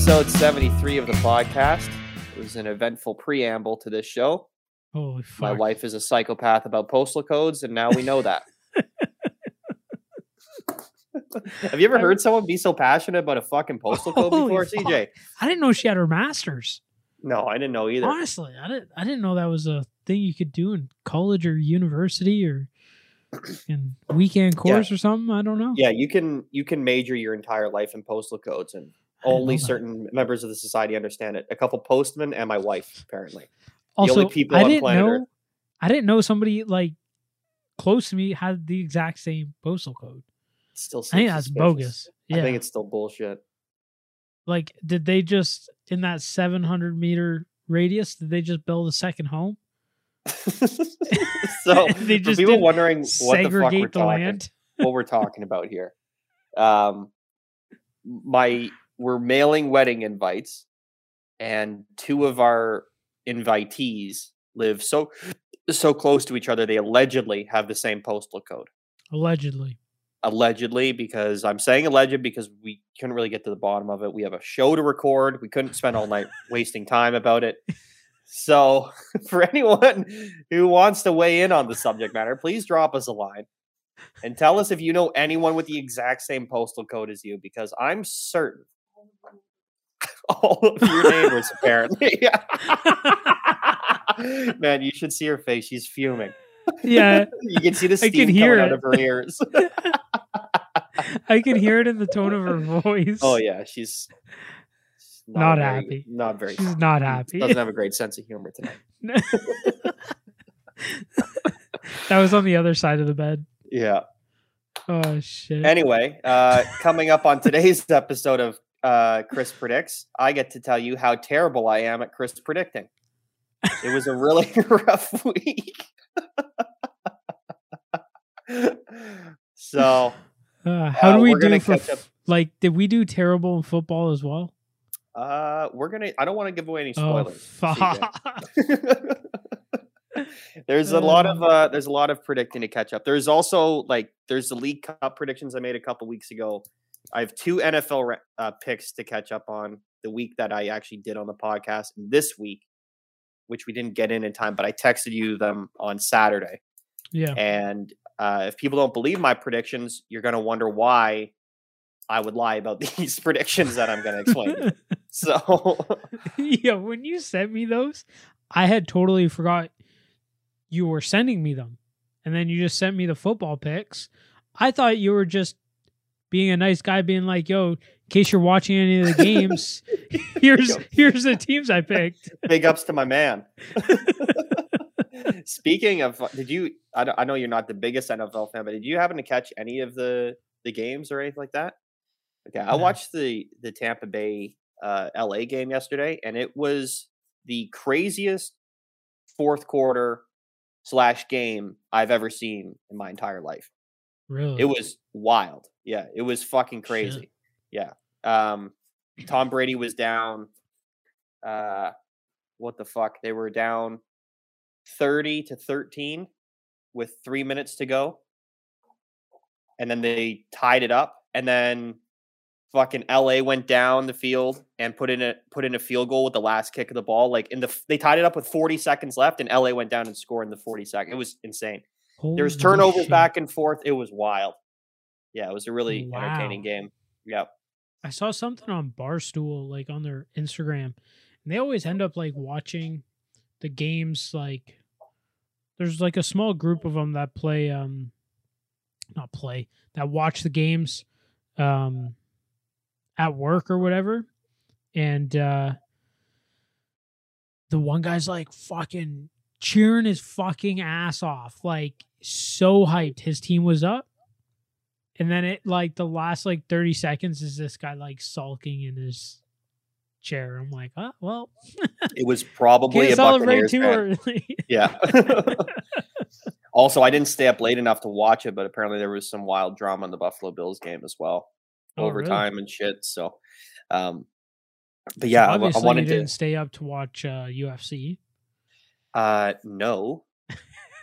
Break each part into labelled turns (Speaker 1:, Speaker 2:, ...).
Speaker 1: episode 73 of the podcast. It was an eventful preamble to this show.
Speaker 2: Holy fuck.
Speaker 1: My wife is a psychopath about postal codes, and now we know that. Have you ever heard someone be so passionate about a fucking postal code
Speaker 2: Holy
Speaker 1: before,
Speaker 2: fuck.
Speaker 1: CJ?
Speaker 2: I didn't know she had her master's.
Speaker 1: No, I didn't know either.
Speaker 2: Honestly, I didn't. I didn't know that was a thing you could do in college or university or in weekend course or something. I don't know.
Speaker 1: Yeah, you can you can major your entire life in postal codes, and only
Speaker 2: that.
Speaker 1: certain members of the society understand it. A couple postmen and my wife, apparently.
Speaker 2: Also,
Speaker 1: only people
Speaker 2: I
Speaker 1: on
Speaker 2: didn't
Speaker 1: planet
Speaker 2: know.
Speaker 1: Earth.
Speaker 2: I didn't know somebody like close to me had the exact same postal code.
Speaker 1: Still
Speaker 2: I think that's bogus. Yeah.
Speaker 1: I think it's still bullshit.
Speaker 2: like, did they just in that 700 meter radius? Did they just build a second home?
Speaker 1: so
Speaker 2: They
Speaker 1: for people wondering what the fuck we're
Speaker 2: the
Speaker 1: talking,
Speaker 2: land.
Speaker 1: what we're talking about here. Um, my we're mailing wedding invites, and two of our invitees live so so close to each other. They allegedly have the same postal code.
Speaker 2: Allegedly.
Speaker 1: Allegedly, because I'm saying alleged because we couldn't really get to the bottom of it. We have a show to record. We couldn't spend all night wasting time about it. So, for anyone who wants to weigh in on the subject matter, please drop us a line and tell us if you know anyone with the exact same postal code as you, because I'm certain all of your neighbors apparently. Man, you should see her face. She's fuming.
Speaker 2: yeah,
Speaker 1: You can see the
Speaker 2: I
Speaker 1: steam
Speaker 2: can
Speaker 1: coming
Speaker 2: hear
Speaker 1: out of her ears.
Speaker 2: I can hear it in the tone of her voice.
Speaker 1: oh yeah, she's she's
Speaker 2: Not
Speaker 1: very-
Speaker 2: happy.
Speaker 1: Not very.
Speaker 2: She's not happy.
Speaker 1: Doesn't have a great sense of humor tonight.
Speaker 2: that was on the other side of the bed.
Speaker 1: Yeah.
Speaker 2: Oh shit.
Speaker 1: Anyway, uh, coming up on today's episode of uh, Chris Predicts, I get to tell you how terrible I am at Chris predicting. It was a really rough week. so,
Speaker 2: Uh, how
Speaker 1: uh,
Speaker 2: do we
Speaker 1: we're
Speaker 2: do for
Speaker 1: catch up-
Speaker 2: f- like? Did we do terrible in football as well?
Speaker 1: uh, we're gonna. I don't want to give away any
Speaker 2: Oh
Speaker 1: spoilers.
Speaker 2: fuck!
Speaker 1: there's a lot
Speaker 2: Oh.
Speaker 1: of uh, there's a lot of predicting to catch up. There's also like there's the League Cup predictions I made a couple weeks ago. I have two NFL uh, picks to catch up on the week that I actually did on the podcast, and this week, which we didn't get in in time, but I texted you them on Saturday.
Speaker 2: yeah.
Speaker 1: And uh, if people don't believe my predictions, you're going to wonder why I would lie about these predictions that I'm going to explain. so
Speaker 2: yeah. When you sent me those, I had totally forgot you were sending me them, and then you just sent me the football picks. I thought you were just being a nice guy, being like, "Yo, in case you're watching any of the games, here's here's the teams I picked."
Speaker 1: big ups to my man. Speaking of, did you? I, I know you're not the biggest NFL fan, but did you happen to catch any of the the games or anything like that? Okay, I watched the the Tampa Bay uh, LA game yesterday, and it was the craziest fourth quarter slash game I've ever seen in my entire life.
Speaker 2: Really?
Speaker 1: It was wild. Yeah, it was fucking crazy. Yeah. Um Tom Brady was down uh what the fuck? They were down 30 to 13 with 3 minutes to go. And then they tied it up and then fucking LA went down the field and put in a put in a field goal with the last kick of the ball like in the they tied it up with 40 seconds left and LA went down and scored in the 40 second. It was insane. There was
Speaker 2: Holy
Speaker 1: turnovers
Speaker 2: shit.
Speaker 1: back and forth. It was wild. Yeah, it was a really entertaining game. Yeah.
Speaker 2: I saw something on Barstool, like on their Instagram, and they always end up like watching the games. Like, there's like a small group of them that play, um, not play, that watch the games, um, at work or whatever. And uh, the one guy's like fucking cheering his fucking ass off, like so hyped. His team was up. And then it like the last like 30 seconds is this guy like sulking in his chair. I'm like, oh well,
Speaker 1: It was probably
Speaker 2: can't
Speaker 1: a
Speaker 2: celebrate too early.
Speaker 1: Yeah. also, I didn't stay up late enough to watch it, but apparently there was some wild drama in the Buffalo Bills game as well,
Speaker 2: Oh, really?
Speaker 1: overtime and shit. So, um, but
Speaker 2: So
Speaker 1: yeah, I, I wanted to.
Speaker 2: didn't stay up to watch uh, UFC.
Speaker 1: Uh, no,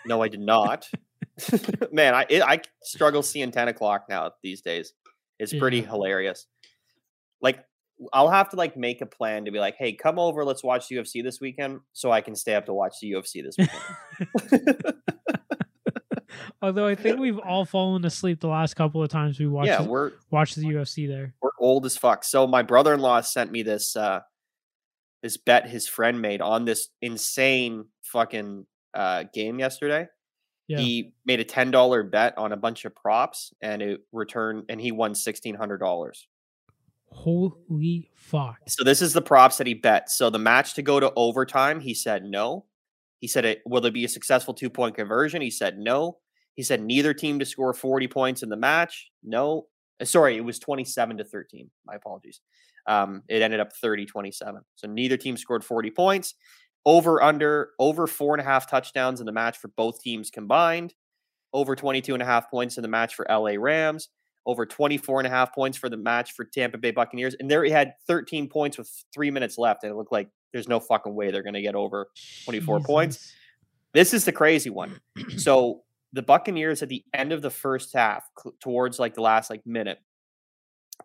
Speaker 1: no, I did not. Man, I it, I struggle seeing ten o'clock now these days. It's pretty
Speaker 2: Yeah.
Speaker 1: hilarious. Like I'll have to like make a plan to be like, hey, come over, let's watch UFC this weekend, so I can stay up to watch the UFC this weekend.
Speaker 2: Although I think we've all fallen asleep the last couple of times we watched
Speaker 1: yeah,
Speaker 2: the,
Speaker 1: we're
Speaker 2: watched the UFC there.
Speaker 1: we're old as fuck. So my brother in law sent me this uh this bet his friend made on this insane fucking uh game yesterday.
Speaker 2: Yeah.
Speaker 1: He made a ten dollar bet on a bunch of props and it returned and he won sixteen hundred dollars.
Speaker 2: Holy fuck.
Speaker 1: So this is the props that he bet. So the match to go to overtime, he said no. He said it will there be a successful two point conversion? He said no. He said neither team to score 40 points in the match. No. Uh, Sorry, it was 27 to 13. My apologies. Um, it ended up 30 27. So neither team scored 40 points. Over under over four and a half touchdowns in the match for both teams combined. Over 22 and a half points in the match for LA Rams. Over 24 and a half points for the match for Tampa Bay Buccaneers. And there he had 13 points with three minutes left. And it looked like there's no fucking way they're going to get over 24 points. This is the crazy one. So the Buccaneers at the end of the first half, cl- towards like the last like minute,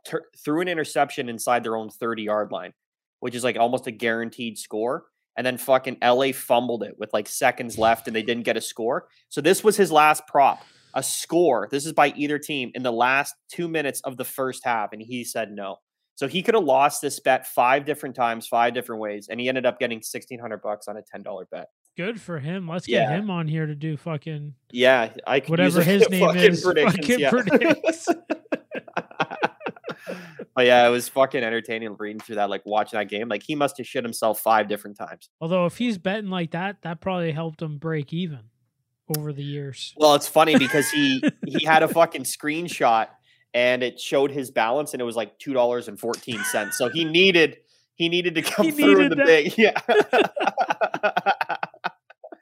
Speaker 1: tur threw an interception inside their own 30 yard line, which is like almost a guaranteed score. And then fucking LA fumbled it with like seconds left and they didn't get a score. So this was his last prop, a score. This is by either team in the last two minutes of the first half. And he said no. So he could have lost this bet five different times, five different ways. And he ended up getting 1600 bucks on a $10 bet.
Speaker 2: Good for him. Let's get
Speaker 1: Yeah.
Speaker 2: him on here to do fucking
Speaker 1: Yeah, I
Speaker 2: whatever his name
Speaker 1: fucking
Speaker 2: is.
Speaker 1: predictions,
Speaker 2: Fucking
Speaker 1: yeah.
Speaker 2: predicts.
Speaker 1: but yeah, it was fucking entertaining reading through that, like watching that game. Like he must have shit himself five different times.
Speaker 2: Although if he's betting like that, that probably helped him break even over the years.
Speaker 1: Well, it's funny because he he had a fucking screenshot and it showed his balance and it was like two dollars and fourteen cents. So he needed he needed to come
Speaker 2: He
Speaker 1: through in the big yeah.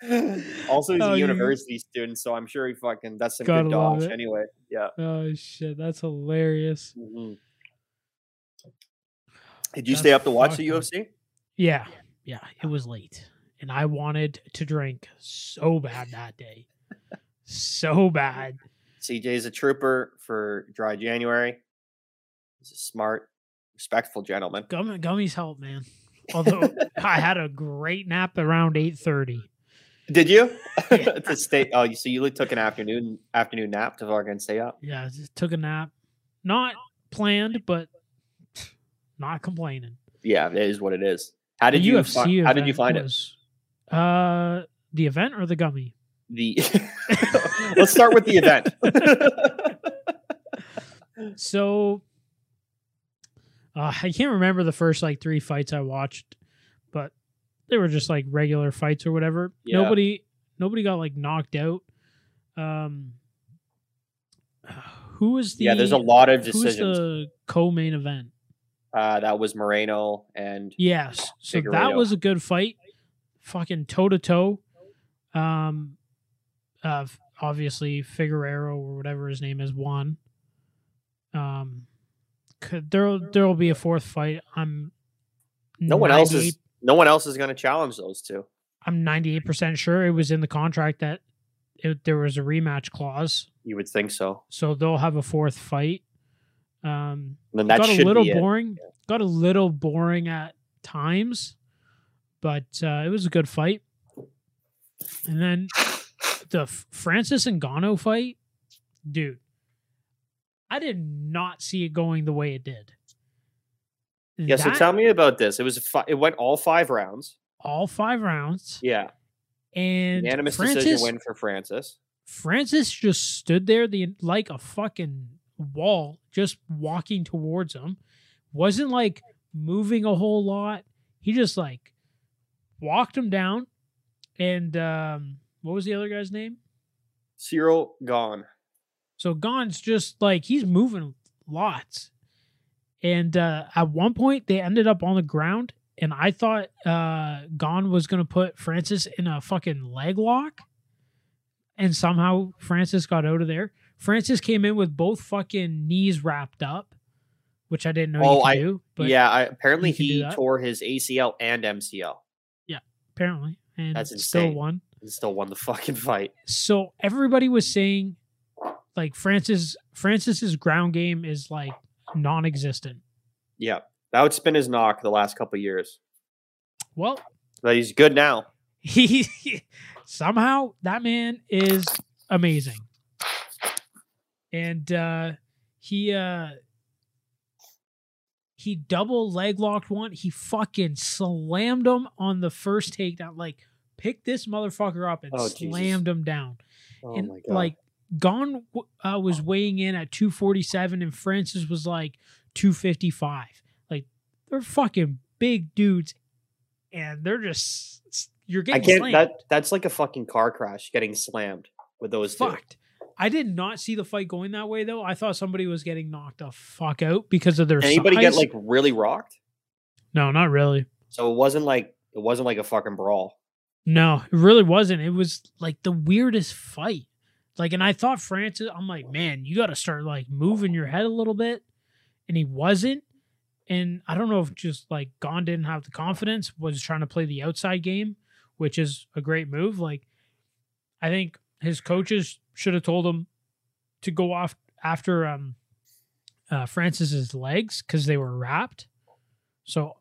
Speaker 1: also, he's
Speaker 2: Oh,
Speaker 1: a
Speaker 2: you-
Speaker 1: university student, so I'm sure he fucking that's some
Speaker 2: Gotta
Speaker 1: good
Speaker 2: it.
Speaker 1: anyway. Yeah.
Speaker 2: Oh shit, that's hilarious.
Speaker 1: Mhm. Did you
Speaker 2: That's
Speaker 1: stay up to watch the. UFC?
Speaker 2: Yeah, yeah, it was late, and I wanted to drink so bad that day, so bad.
Speaker 1: CJ's a trooper for dry January. He's a smart, respectful gentleman.
Speaker 2: Gummy, gummies help, man. Although I had a great nap around eight thirty.
Speaker 1: Did you?
Speaker 2: Yeah.
Speaker 1: to stay oh you so you took an afternoon afternoon nap to fucking stay up.
Speaker 2: Yeah, just took a nap, not planned, but not complaining.
Speaker 1: Yeah, it is what it is. How did
Speaker 2: The
Speaker 1: you
Speaker 2: UFC
Speaker 1: fi- how did you find it?
Speaker 2: Uh, the event or the gummy?
Speaker 1: The Let's start with the event.
Speaker 2: So uh, I can't remember the first like three fights I watched, but they were just like regular fights or whatever.
Speaker 1: Yeah.
Speaker 2: Nobody nobody got like knocked out. Um who was the
Speaker 1: yeah, there's a lot of
Speaker 2: who's
Speaker 1: decisions.
Speaker 2: the co-main event?
Speaker 1: Uh, that was Moreno and
Speaker 2: Yes. So that was a good fight. Fucking toe to toe. Um uh obviously Figueroa or whatever his name is won. Um could there'll there'll be a fourth fight. I'm
Speaker 1: no one else is no one else is going to challenge those two.
Speaker 2: I'm 98% sure it was in the contract that it, there was a rematch clause.
Speaker 1: You would think so.
Speaker 2: So they'll have a fourth fight. Um
Speaker 1: that
Speaker 2: got a little boring. Got a little boring at times, but uh, it was a good fight. And then the Francis and Gano fight, dude. I did not see it going the way it did.
Speaker 1: Yeah, so tell me about this. It was fi- it went all five rounds.
Speaker 2: all five rounds,
Speaker 1: Yeah,
Speaker 2: and
Speaker 1: unanimous
Speaker 2: Francis,
Speaker 1: decision win for Francis.
Speaker 2: Francis just stood there the like a fucking wall, just walking towards him. Wasn't like moving a whole lot. He just like walked him down. And um what was the other guy's name?
Speaker 1: Ciryl Gane.
Speaker 2: So Gane's just like he's moving lots. And uh at one point they ended up on the ground and I thought uh Gon was gonna put Francis in a fucking leg lock. And somehow Francis got out of there. Francis came in with both fucking knees wrapped up, which I didn't know
Speaker 1: Oh, I-
Speaker 2: do.
Speaker 1: Yeah, I, apparently
Speaker 2: you can do
Speaker 1: he tore his ACL and MCL.
Speaker 2: Yeah, apparently. And
Speaker 1: That's
Speaker 2: still won.
Speaker 1: He still won the fucking fight.
Speaker 2: so everybody was saying like Francis Francis's ground game is like non-existent.
Speaker 1: Yeah, That would spin his knock the last couple years.
Speaker 2: Well,
Speaker 1: but he's good now.
Speaker 2: He somehow that man is amazing, and uh, he uh, he double leg locked one. He fucking slammed him on the first takedown. Like picked this motherfucker up and
Speaker 1: Oh,
Speaker 2: slammed
Speaker 1: Jesus.
Speaker 2: him down.
Speaker 1: Oh
Speaker 2: and like Gane uh, was weighing in at 247 and Francis was like 255. Like they're fucking big dudes and they're just you're getting I
Speaker 1: can't.
Speaker 2: slammed.
Speaker 1: That that's like a fucking car crash getting slammed with those
Speaker 2: fucked. I did not see the fight going that way though. I thought somebody was getting knocked the fuck out because of their
Speaker 1: Anybody
Speaker 2: size.
Speaker 1: get like really rocked?
Speaker 2: No, not really.
Speaker 1: So it wasn't like it wasn't like a fucking brawl.
Speaker 2: No, it really wasn't. It was like the weirdest fight. Like, and I thought Francis, I'm like, man, you got to start like moving your head a little bit. And he wasn't. And I don't know if just like Gane didn't have the confidence, was trying to play the outside game, which is a great move. Like, I think his coaches should have told him to go off after um uh Francis's legs because they were wrapped. So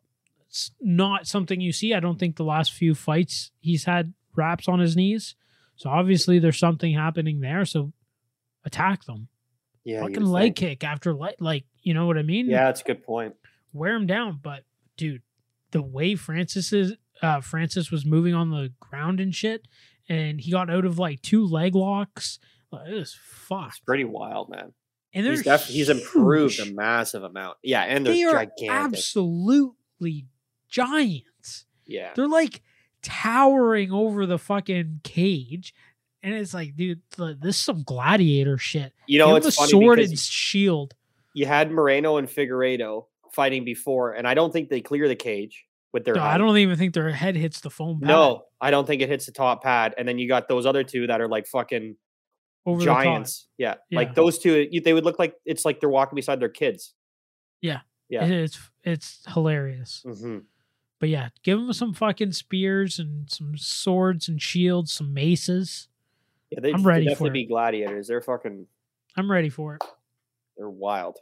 Speaker 2: it's not something you see. I don't think the last few fights he's had wraps on his knees. So obviously there's something happening there. So attack them.
Speaker 1: Yeah,
Speaker 2: Fucking leg
Speaker 1: think.
Speaker 2: kick after leg, like you know what I mean?
Speaker 1: Yeah, that's a good point.
Speaker 2: wear him down. But dude, the way Francis is, uh, Francis was moving on the ground and shit, and he got out of like two leg locks. Like, it was
Speaker 1: It's
Speaker 2: fucked.
Speaker 1: pretty wild, man.
Speaker 2: And
Speaker 1: He's def- he's improved a massive amount. Yeah, and they're
Speaker 2: They are
Speaker 1: gigantic.
Speaker 2: absolutely giants.
Speaker 1: yeah,
Speaker 2: They're like towering over the fucking cage. And it's like, dude, this is some gladiator shit.
Speaker 1: you know
Speaker 2: Give him
Speaker 1: it's
Speaker 2: a
Speaker 1: funny
Speaker 2: sword and shield.
Speaker 1: you had Moreno and Figueiredo fighting before, and I don't think they clear the cage with their.
Speaker 2: No, I don't even think their head hits the foam pad
Speaker 1: No, I don't think it hits the top pad. And then you got those other two that are like fucking
Speaker 2: over
Speaker 1: giants. Yeah,
Speaker 2: Yeah.
Speaker 1: like those two, they would look like it's like they're walking beside their kids. Yeah.
Speaker 2: It- It's it's hilarious.
Speaker 1: hmm
Speaker 2: But yeah, give them some fucking spears and some swords and shields, some maces.
Speaker 1: Yeah, they
Speaker 2: I'm ready
Speaker 1: definitely
Speaker 2: for
Speaker 1: be gladiators. They're fucking,
Speaker 2: I'm ready for it.
Speaker 1: they're wild.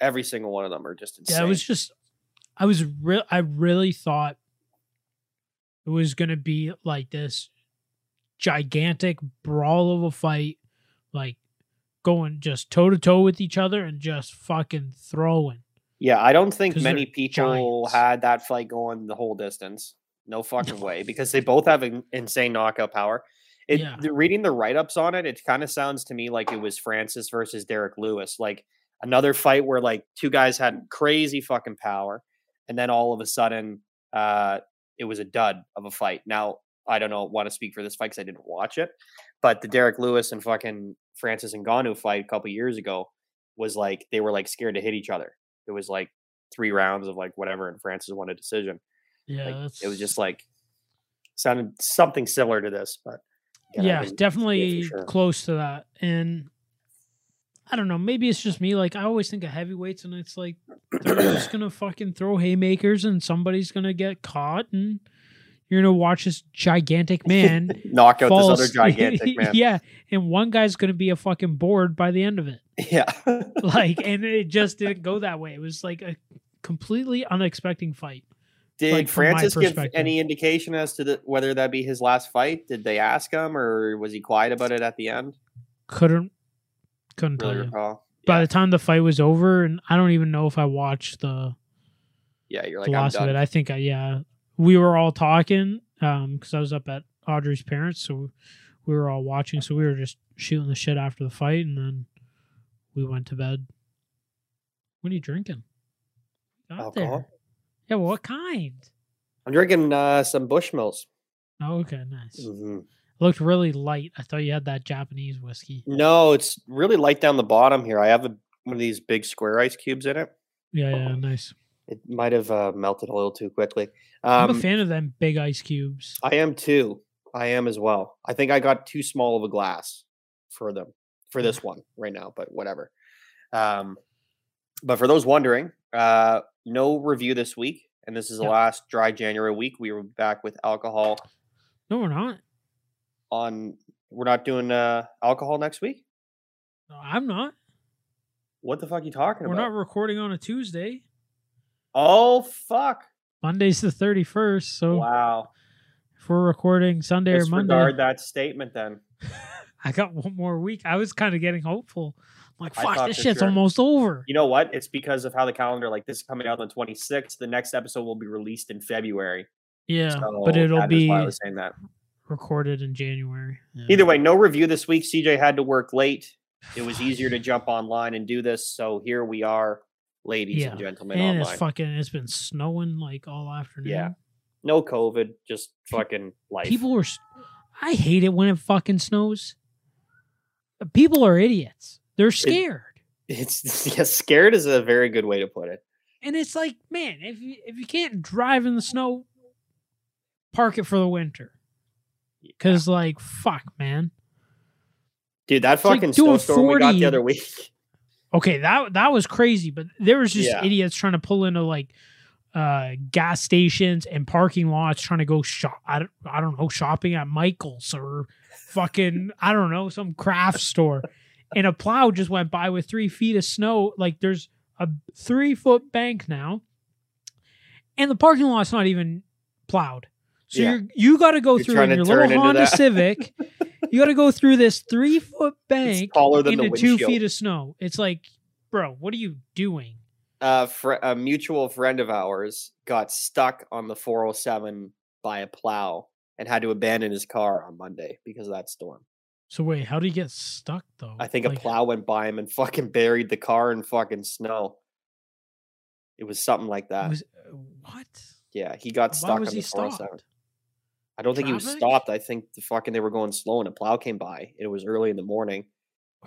Speaker 1: Every single one of them are just insane.
Speaker 2: Yeah, it was just I was real I really thought it was gonna be like this gigantic brawl of a fight, like going just toe to toe with each other and just fucking throwing.
Speaker 1: Yeah, I don't think many people
Speaker 2: giants.
Speaker 1: had that fight going the whole distance. No fucking way, because they both have in- insane knockout power. It,
Speaker 2: Yeah.
Speaker 1: the- reading the write ups on it, it kind of sounds to me like it was Francis versus Derrick Lewis, like another fight where like two guys had crazy fucking power, and then all of a sudden, uh, it was a dud of a fight. Now I don't know, want to speak for this fight because I didn't watch it, but the Derrick Lewis and fucking Francis and Ngannou fight a couple years ago was like they were like scared to hit each other. It was like three rounds of like whatever, and Francis won a decision.
Speaker 2: Yeah,
Speaker 1: Like, it was just like sounded something similar to this, but
Speaker 2: yeah,
Speaker 1: didn't see it for
Speaker 2: definitely
Speaker 1: sure.
Speaker 2: close to that. And I don't know, maybe it's just me. Like I always think of heavyweights, and it's like they're just gonna fucking throw haymakers, and somebody's gonna get caught, and you're gonna watch this gigantic man
Speaker 1: knock out this other gigantic man.
Speaker 2: yeah, and one guy's gonna be a fucking board by the end of it.
Speaker 1: yeah.
Speaker 2: Like, and it just didn't go that way. It was like a completely unexpected fight.
Speaker 1: Did
Speaker 2: like,
Speaker 1: Francis give any indication as to the, whether that be his last fight? Did they ask him, or was he quiet about it at the end?
Speaker 2: Couldn't couldn't
Speaker 1: Really
Speaker 2: tell you.
Speaker 1: recall.
Speaker 2: By
Speaker 1: Yeah.
Speaker 2: the time the fight was over, and I don't even know if I watched the
Speaker 1: yeah, you're like
Speaker 2: the
Speaker 1: I'm
Speaker 2: last of
Speaker 1: done.
Speaker 2: it. I think I yeah, we were all talking um because I was up at Audrey's parents, so we were all watching. So we were just shooting the shit after the fight, and then we went to bed. What are you drinking? Got
Speaker 1: Alcohol?
Speaker 2: Yeah, well, what kind?
Speaker 1: I'm drinking uh, some Bushmills.
Speaker 2: Oh, okay, nice.
Speaker 1: Mhm.
Speaker 2: Looked really light. I thought you had that Japanese whiskey.
Speaker 1: No, it's really light down the bottom here. I have a, one of these big square ice cubes in it.
Speaker 2: Yeah, yeah, nice.
Speaker 1: It might have uh, melted a little too quickly.
Speaker 2: I'm
Speaker 1: Um,
Speaker 2: a fan of them big ice cubes.
Speaker 1: I am too. I am as well. I think I got too small of a glass for them for this one right now, but whatever. Um, but for those wondering, uh, no review this week, and this is the
Speaker 2: Yep.
Speaker 1: last dry January week. We were back with alcohol
Speaker 2: No, we're not.
Speaker 1: On. We're not doing uh, alcohol next week.
Speaker 2: No, I'm not.
Speaker 1: What the fuck are you talking
Speaker 2: We're
Speaker 1: about?
Speaker 2: not recording on a Tuesday.
Speaker 1: Oh fuck!
Speaker 2: Monday's the thirty first, so
Speaker 1: Wow.
Speaker 2: if we're recording Sunday or Monday,
Speaker 1: Disregard that statement then.
Speaker 2: I got one more week. I was kind of getting hopeful. I'm like, fuck, this shit's
Speaker 1: sure.
Speaker 2: almost over.
Speaker 1: You know what? It's because of how the calendar, like this is coming out on the 26th. The next episode will be released in February.
Speaker 2: Yeah,
Speaker 1: So
Speaker 2: but it'll be
Speaker 1: I was saying that.
Speaker 2: Recorded in January. Yeah.
Speaker 1: Either way, no review this week. CJ had to work late. It was easier to jump online and do this. So here we are, ladies
Speaker 2: Yeah,
Speaker 1: and gentlemen,
Speaker 2: and
Speaker 1: online.
Speaker 2: it's fucking. It's been snowing like all afternoon.
Speaker 1: Yeah. no COVID, just fucking life.
Speaker 2: people were. I hate it when it fucking snows. People are idiots. They're scared.
Speaker 1: it's yeah, scared is a very good way to put it.
Speaker 2: And it's like, man, if you if you can't drive in the snow, park it for the winter. Cause like, fuck, man.
Speaker 1: Dude, that
Speaker 2: It's
Speaker 1: fucking
Speaker 2: doing
Speaker 1: snowstorm we got the other week.
Speaker 2: Okay, that that was crazy, but there was just
Speaker 1: Yeah.
Speaker 2: idiots trying to pull into like uh gas stations and parking lots trying to go shop I don't, I don't know shopping at Michael's or fucking I don't know some craft store and a plow just went by with 3 feet of snow like there's a 3 foot bank now and the parking lot's not even plowed so
Speaker 1: Yeah.
Speaker 2: you're you got to go
Speaker 1: You're
Speaker 2: through in your little Honda
Speaker 1: that.
Speaker 2: Civic you got to go through this 3 foot bank
Speaker 1: It's taller than the
Speaker 2: into two feet of snow. It's like, bro, what are you doing?
Speaker 1: uh, fr- a mutual friend of ours got stuck on the 407 by a plow and had to abandon his car on Monday because of that storm.
Speaker 2: So wait, how did he get stuck though?
Speaker 1: I think
Speaker 2: Like,
Speaker 1: a plow went by him and fucking buried the car in fucking snow. It was something like that.
Speaker 2: was uh, what?
Speaker 1: yeah, he got
Speaker 2: Why
Speaker 1: stuck
Speaker 2: was
Speaker 1: on
Speaker 2: he
Speaker 1: the 407.
Speaker 2: stopped?
Speaker 1: I don't think he was stopped. I think the fucking they were going slow and a plow came by. It was early in the morning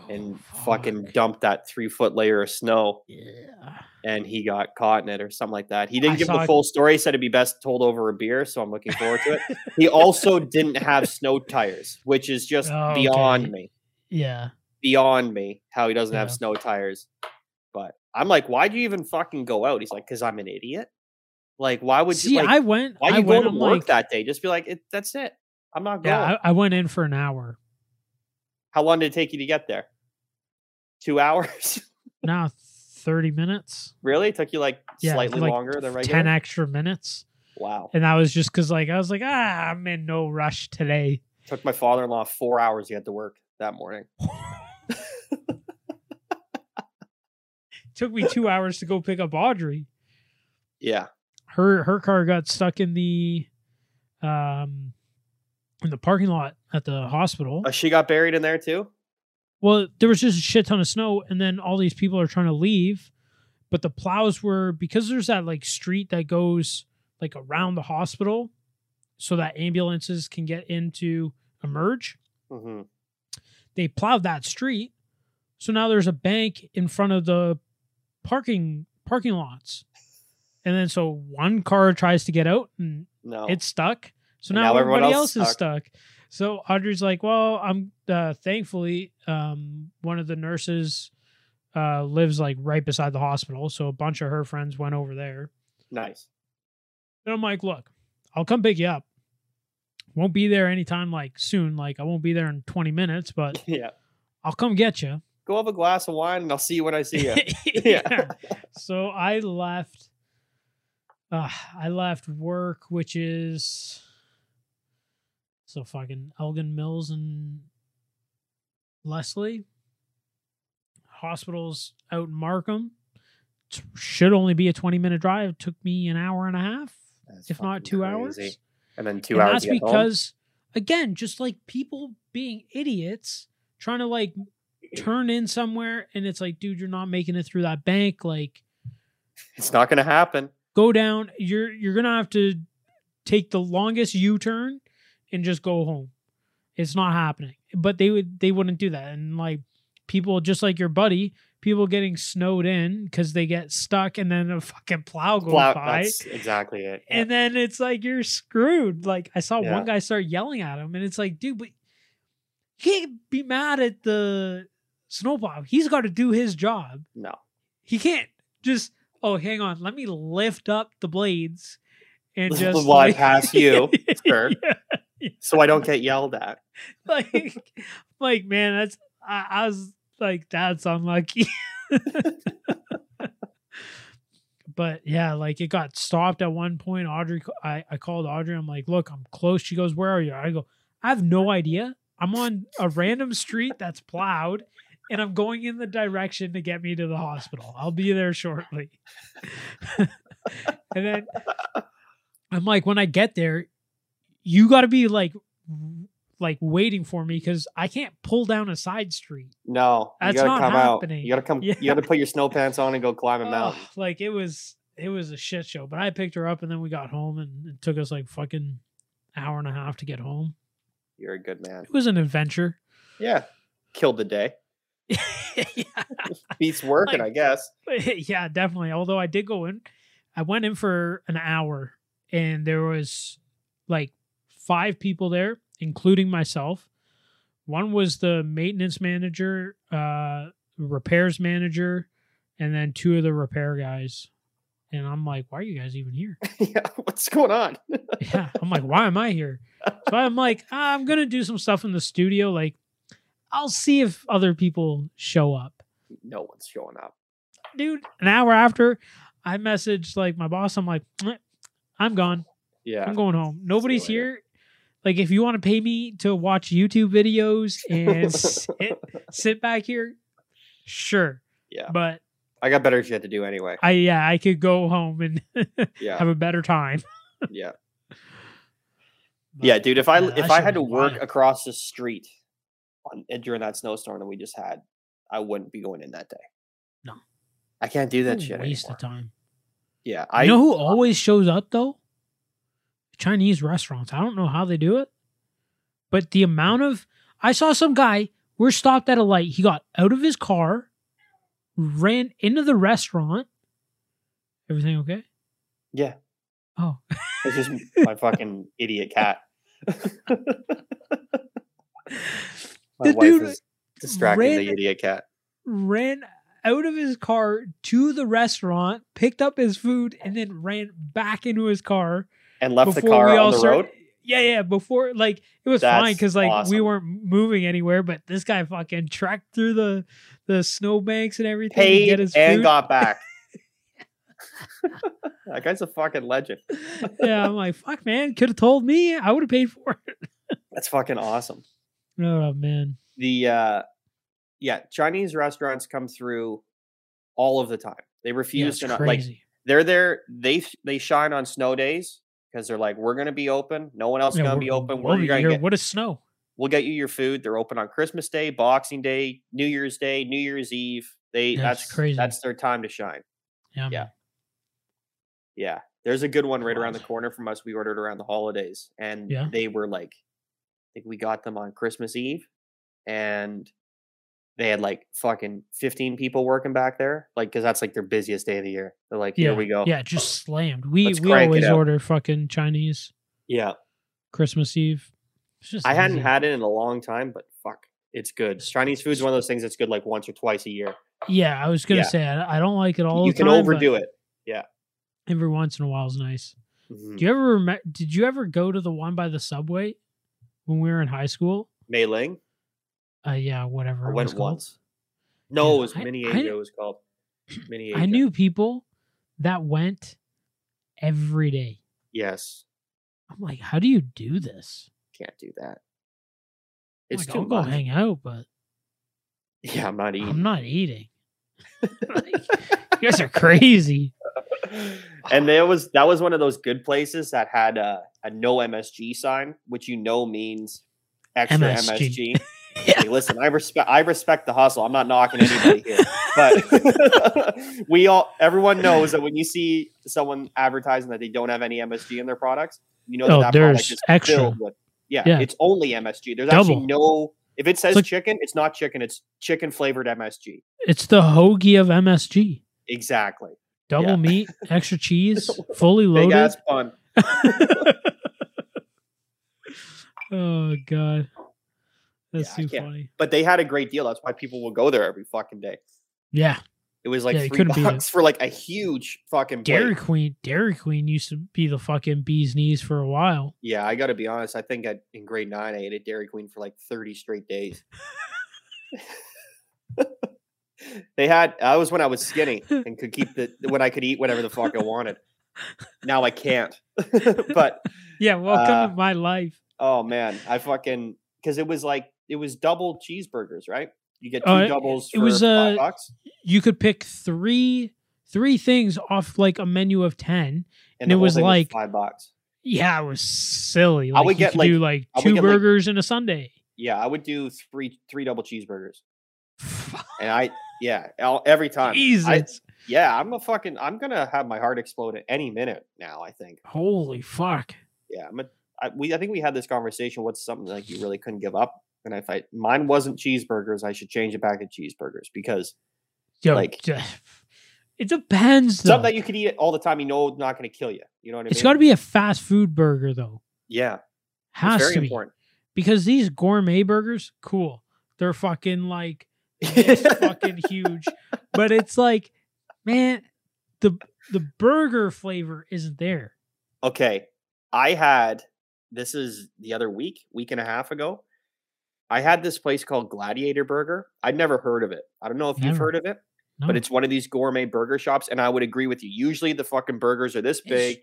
Speaker 1: and
Speaker 2: Oh,
Speaker 1: fucking dumped that three foot layer of snow
Speaker 2: Yeah.
Speaker 1: and he got caught in it or something like that. He didn't
Speaker 2: I
Speaker 1: give the
Speaker 2: it-
Speaker 1: full story. He said it'd be best told over a beer, so I'm looking forward to it. he also didn't have snow tires, which is just
Speaker 2: Oh,
Speaker 1: beyond
Speaker 2: okay.
Speaker 1: me.
Speaker 2: Yeah.
Speaker 1: Beyond me how he doesn't have snow tires. But I'm like, why'd you even fucking go out? He's like, because I'm an idiot. Like, why would
Speaker 2: See,
Speaker 1: you like
Speaker 2: I went.
Speaker 1: why
Speaker 2: I
Speaker 1: you go to work
Speaker 2: like,
Speaker 1: that day? Just be like, it, that's it. I'm not going.
Speaker 2: yeah, I, I went in for an hour.
Speaker 1: How long did it take you to get there? Two hours?
Speaker 2: Now thirty minutes.
Speaker 1: really? It took you like
Speaker 2: Yeah,
Speaker 1: slightly
Speaker 2: like
Speaker 1: longer than regular?
Speaker 2: Ten extra minutes,
Speaker 1: wow.
Speaker 2: and that was just because like I was like, ah, I'm in no rush today.
Speaker 1: Took my father in law four hours to get to work that morning.
Speaker 2: took me two hours to go pick up Audrey.
Speaker 1: Yeah.
Speaker 2: Her her car got stuck in the um in the parking lot at the hospital.
Speaker 1: Uh, she got buried in there too?
Speaker 2: Well, there was just a shit ton of snow, and then all these people are trying to leave, but the plows were because there's that like street that goes like around the hospital, so that ambulances can get into emerge.
Speaker 1: hmm
Speaker 2: They plowed that street, so now there's a bank in front of the parking parking lots, and then so one car tries to get out and
Speaker 1: No.
Speaker 2: it's stuck. So now,
Speaker 1: now
Speaker 2: everybody
Speaker 1: else
Speaker 2: else
Speaker 1: is
Speaker 2: stuck. So Audrey's like, well, I'm uh, thankfully um, one of the nurses uh, lives like right beside the hospital, so a bunch of her friends went over there.
Speaker 1: nice.
Speaker 2: And I'm like, look, I'll come pick you up. Won't be there anytime like soon. Like I won't be there in 20 minutes, but
Speaker 1: Yeah.
Speaker 2: I'll come get you.
Speaker 1: Go have a glass of wine and I'll see you when I see you. Yeah.
Speaker 2: So I left. Uh, I left work, which is so fucking Elgin Mills and Leslie. Hospitals out in Markham. T- Should only be a twenty minute drive. It Took me an hour and a half,
Speaker 1: That's
Speaker 2: if not two
Speaker 1: crazy.
Speaker 2: hours.
Speaker 1: And then two
Speaker 2: and
Speaker 1: hours
Speaker 2: that's
Speaker 1: to get home?
Speaker 2: because, again, just like people being idiots, trying to like turn in somewhere, and it's like, dude, you're not making it through that bank. Like,
Speaker 1: It's not gonna happen.
Speaker 2: Go down. You're you're gonna have to take the longest U turn and just go home. It's not happening. But they would they wouldn't do that. And like people just like your buddy, people getting snowed in because they get stuck and then a fucking plow goes
Speaker 1: Plow-
Speaker 2: by.
Speaker 1: that's exactly it. Yeah.
Speaker 2: And then it's like you're screwed. Like I saw
Speaker 1: Yeah.
Speaker 2: one guy start yelling at him, and it's like, dude, but you can't be mad at the snowplow. He's got to do his job.
Speaker 1: no.
Speaker 2: He can't just oh, hang on, let me lift up the blades and just
Speaker 1: I
Speaker 2: like,
Speaker 1: pass you, sir.
Speaker 2: Yeah,
Speaker 1: So I don't get yelled at.
Speaker 2: like, like man, that's I, I was like, that's unlucky. but yeah, like it got stopped at one point. Audrey, I, I called Audrey. I'm like, look, I'm close. She goes, where are you? I go, I have no idea. I'm on a random street that's plowed and I'm going in the direction to get me to the hospital. I'll be there shortly. and then I'm like, when I get there, you got to be like, like waiting for me because I can't pull down a side street.
Speaker 1: No,
Speaker 2: That's not
Speaker 1: come
Speaker 2: happening.
Speaker 1: out. You gotta come.
Speaker 2: Yeah.
Speaker 1: You gotta put your snow pants on and go climb a
Speaker 2: Oh,
Speaker 1: mountain.
Speaker 2: like it was it was a shit show. But I picked her up and then we got home and it took us like fucking hour and a half to get home.
Speaker 1: You're a good man.
Speaker 2: It was an adventure.
Speaker 1: Yeah, killed the day.
Speaker 2: yeah.
Speaker 1: Beats working,
Speaker 2: Like-
Speaker 1: I guess.
Speaker 2: yeah, definitely. Although I did go in, I went in for an hour and there was like five people there, including myself. One was the maintenance manager, uh, repairs manager, and then two of the repair guys. And I'm like, why are you guys even here?
Speaker 1: yeah, what's going on?
Speaker 2: yeah i'm like why am i here so i'm like "Ah, i'm gonna do some stuff in the studio like i'll see if other people show up.
Speaker 1: No one's showing up.
Speaker 2: dude an hour after i messaged like my boss. I'm like "Eh, i'm gone.
Speaker 1: Yeah,
Speaker 2: i'm going home. Nobody's here. Like if you want to pay me to watch youtube videos and sit, sit back here sure.
Speaker 1: Yeah.
Speaker 2: but
Speaker 1: I got better shit to do anyway.
Speaker 2: i yeah i could go home and
Speaker 1: Yeah,
Speaker 2: have a better time.
Speaker 1: Yeah,
Speaker 2: But,
Speaker 1: yeah, dude. If I
Speaker 2: yeah,
Speaker 1: if
Speaker 2: that
Speaker 1: I had to work across the street on eh, during that snowstorm that we just had, I wouldn't be going in that day.
Speaker 2: No.
Speaker 1: I can't do that shit
Speaker 2: waste
Speaker 1: anymore.
Speaker 2: of time
Speaker 1: Yeah, I
Speaker 2: you know who always shows up though? Chinese restaurants. I don't know how they do it, but the amount of I saw some guy. We're stopped at a light. He got out of his car, ran into the restaurant. Everything okay?
Speaker 1: yeah.
Speaker 2: Oh,
Speaker 1: It's just my fucking idiot cat. my
Speaker 2: The
Speaker 1: wife
Speaker 2: dude
Speaker 1: is distracting the idiot cat.
Speaker 2: ran out of his car to the restaurant, picked up his food, and then ran back into his car
Speaker 1: And left the car on the
Speaker 2: start-
Speaker 1: road.
Speaker 2: Yeah, yeah. Before, like, it was fine because like we weren't moving anywhere, but this guy fucking trekked through the the snowbanks and everything to
Speaker 1: Paid
Speaker 2: get his
Speaker 1: and
Speaker 2: food.
Speaker 1: got back. that guy's a fucking legend.
Speaker 2: yeah, I'm like, fuck, man, could have told me. I would have paid for it.
Speaker 1: That's fucking awesome.
Speaker 2: Oh man,
Speaker 1: The uh yeah, Chinese restaurants come through all of the time. They refuse
Speaker 2: it's
Speaker 1: to not like they're there they they shine on snow days because they're like we're going to be open. No one else is
Speaker 2: Yeah,
Speaker 1: going to be open.
Speaker 2: we'll
Speaker 1: We're
Speaker 2: be
Speaker 1: going to get
Speaker 2: What is snow?
Speaker 1: we'll get you your food. They're open on Christmas Day, Boxing Day, New Year's Day, New Year's Eve. They
Speaker 2: Yeah,
Speaker 1: that's
Speaker 2: crazy.
Speaker 1: That's their time to shine.
Speaker 2: Yeah,
Speaker 1: Yeah. Yeah. There's a good one right around the corner from us. We ordered around the holidays and
Speaker 2: Yeah.
Speaker 1: they were like think we got them on Christmas Eve and they had like fucking 15 people working back there like cuz that's like their busiest day of the year. They're like
Speaker 2: yeah,
Speaker 1: here we go.
Speaker 2: Yeah, just slammed. We
Speaker 1: Let's
Speaker 2: we always order fucking Chinese
Speaker 1: Yeah.
Speaker 2: Christmas Eve. It's just
Speaker 1: I hadn't had it in a long time but fuck. It's good. Chinese food's one of those things that's good like once or twice a year.
Speaker 2: Yeah, I was gonna
Speaker 1: Yeah.
Speaker 2: say I, I don't like it all
Speaker 1: you can
Speaker 2: time.
Speaker 1: overdo it yeah
Speaker 2: Every once in a while is nice.
Speaker 1: Mhm.
Speaker 2: Do you ever rem- did you ever go to the one by the subway when we were in high school?
Speaker 1: Mei Ling?
Speaker 2: Uh, yeah, whatever.
Speaker 1: I
Speaker 2: it
Speaker 1: went once. No,
Speaker 2: Yeah,
Speaker 1: it was
Speaker 2: I-
Speaker 1: Mini Asia. It was called Mini Asia.
Speaker 2: I knew people that went every day.
Speaker 1: Yes,
Speaker 2: I'm like, how do you do this?
Speaker 1: can't do that. It's
Speaker 2: like,
Speaker 1: too
Speaker 2: I'll go hang out, but
Speaker 1: Yeah, I'm not eating.
Speaker 2: I'm not eating. like, you guys are crazy.
Speaker 1: and there was that was one of those good places that had a, a no MSG sign, which you know means extra
Speaker 2: MSG.
Speaker 1: MSG.
Speaker 2: Yeah.
Speaker 1: Hey, listen, I respect I respect the hustle. I'm not knocking anybody here, but we all everyone knows that when you see someone advertising that they don't have any MSG in their products, you know that
Speaker 2: Oh,
Speaker 1: that product is
Speaker 2: extra.
Speaker 1: filled with yeah,
Speaker 2: Yeah.
Speaker 1: it's only MSG. There's actually no if it says
Speaker 2: like-
Speaker 1: chicken, it's not chicken. It's chicken flavored MSG.
Speaker 2: It's the hoagie of MSG.
Speaker 1: Exactly.
Speaker 2: Double
Speaker 1: Yeah.
Speaker 2: meat, extra cheese, fully loaded.
Speaker 1: Big ass pun.
Speaker 2: oh god, that's
Speaker 1: Yeah,
Speaker 2: too funny.
Speaker 1: But they had a great deal. That's why people will go there every fucking day.
Speaker 2: Yeah,
Speaker 1: It was like
Speaker 2: Yeah,
Speaker 1: three
Speaker 2: couldn't beat it.
Speaker 1: bucks for like a huge fucking plate.
Speaker 2: Dairy Queen. Dairy Queen used to be the fucking bee's knees for a while.
Speaker 1: Yeah, I got to be honest. I think at, in grade nine, I ate at Dairy Queen for like 30 straight days. they had. I was when I was skinny and could keep the when I could eat whatever the fuck I wanted. Now I can't. but
Speaker 2: Yeah, welcome
Speaker 1: Uh,
Speaker 2: to my life.
Speaker 1: oh man, I fucking because it was like it was double cheeseburgers, right? You get two
Speaker 2: Uh,
Speaker 1: doubles
Speaker 2: it
Speaker 1: for
Speaker 2: was,
Speaker 1: five
Speaker 2: uh,
Speaker 1: bucks,
Speaker 2: You could pick three three things off like a menu of ten. and
Speaker 1: the
Speaker 2: it was like-
Speaker 1: five bucks.
Speaker 2: Yeah, it was silly.
Speaker 1: I
Speaker 2: Like,
Speaker 1: would
Speaker 2: you
Speaker 1: get,
Speaker 2: could
Speaker 1: like-
Speaker 2: do like two
Speaker 1: get, like-
Speaker 2: burgers and a sundae.
Speaker 1: Yeah, I would do three three double cheeseburgers, and I yeah every time. I, yeah, I'm a fucking. I'm gonna have my heart explode at any minute now. I think.
Speaker 2: Holy fuck.
Speaker 1: Yeah, I'm a, I, we. I think we had this conversation. What's something like you really couldn't give up? And if I mine wasn't cheeseburgers, I should change it back to cheeseburgers because
Speaker 2: Yo,
Speaker 1: Like-
Speaker 2: it depends though.
Speaker 1: something that you could eat all the time, you know, it's not going to kill you. You know what I
Speaker 2: it's
Speaker 1: mean?
Speaker 2: got to be a fast food burger though.
Speaker 1: yeah,
Speaker 2: Has
Speaker 1: it's very
Speaker 2: to be.
Speaker 1: important.
Speaker 2: Because these gourmet burgers, cool. They're fucking like this fucking huge. But it's like, man, the the burger flavor isn't there.
Speaker 1: Okay, I had this is the other week, week and a half ago. I had this place called Gladiator Burger. I'd never heard of it. I don't know if you've heard of it,
Speaker 2: No,
Speaker 1: but it's one of these gourmet burger shops, and I would agree with you. Usually, the fucking burgers are this
Speaker 2: It's
Speaker 1: big.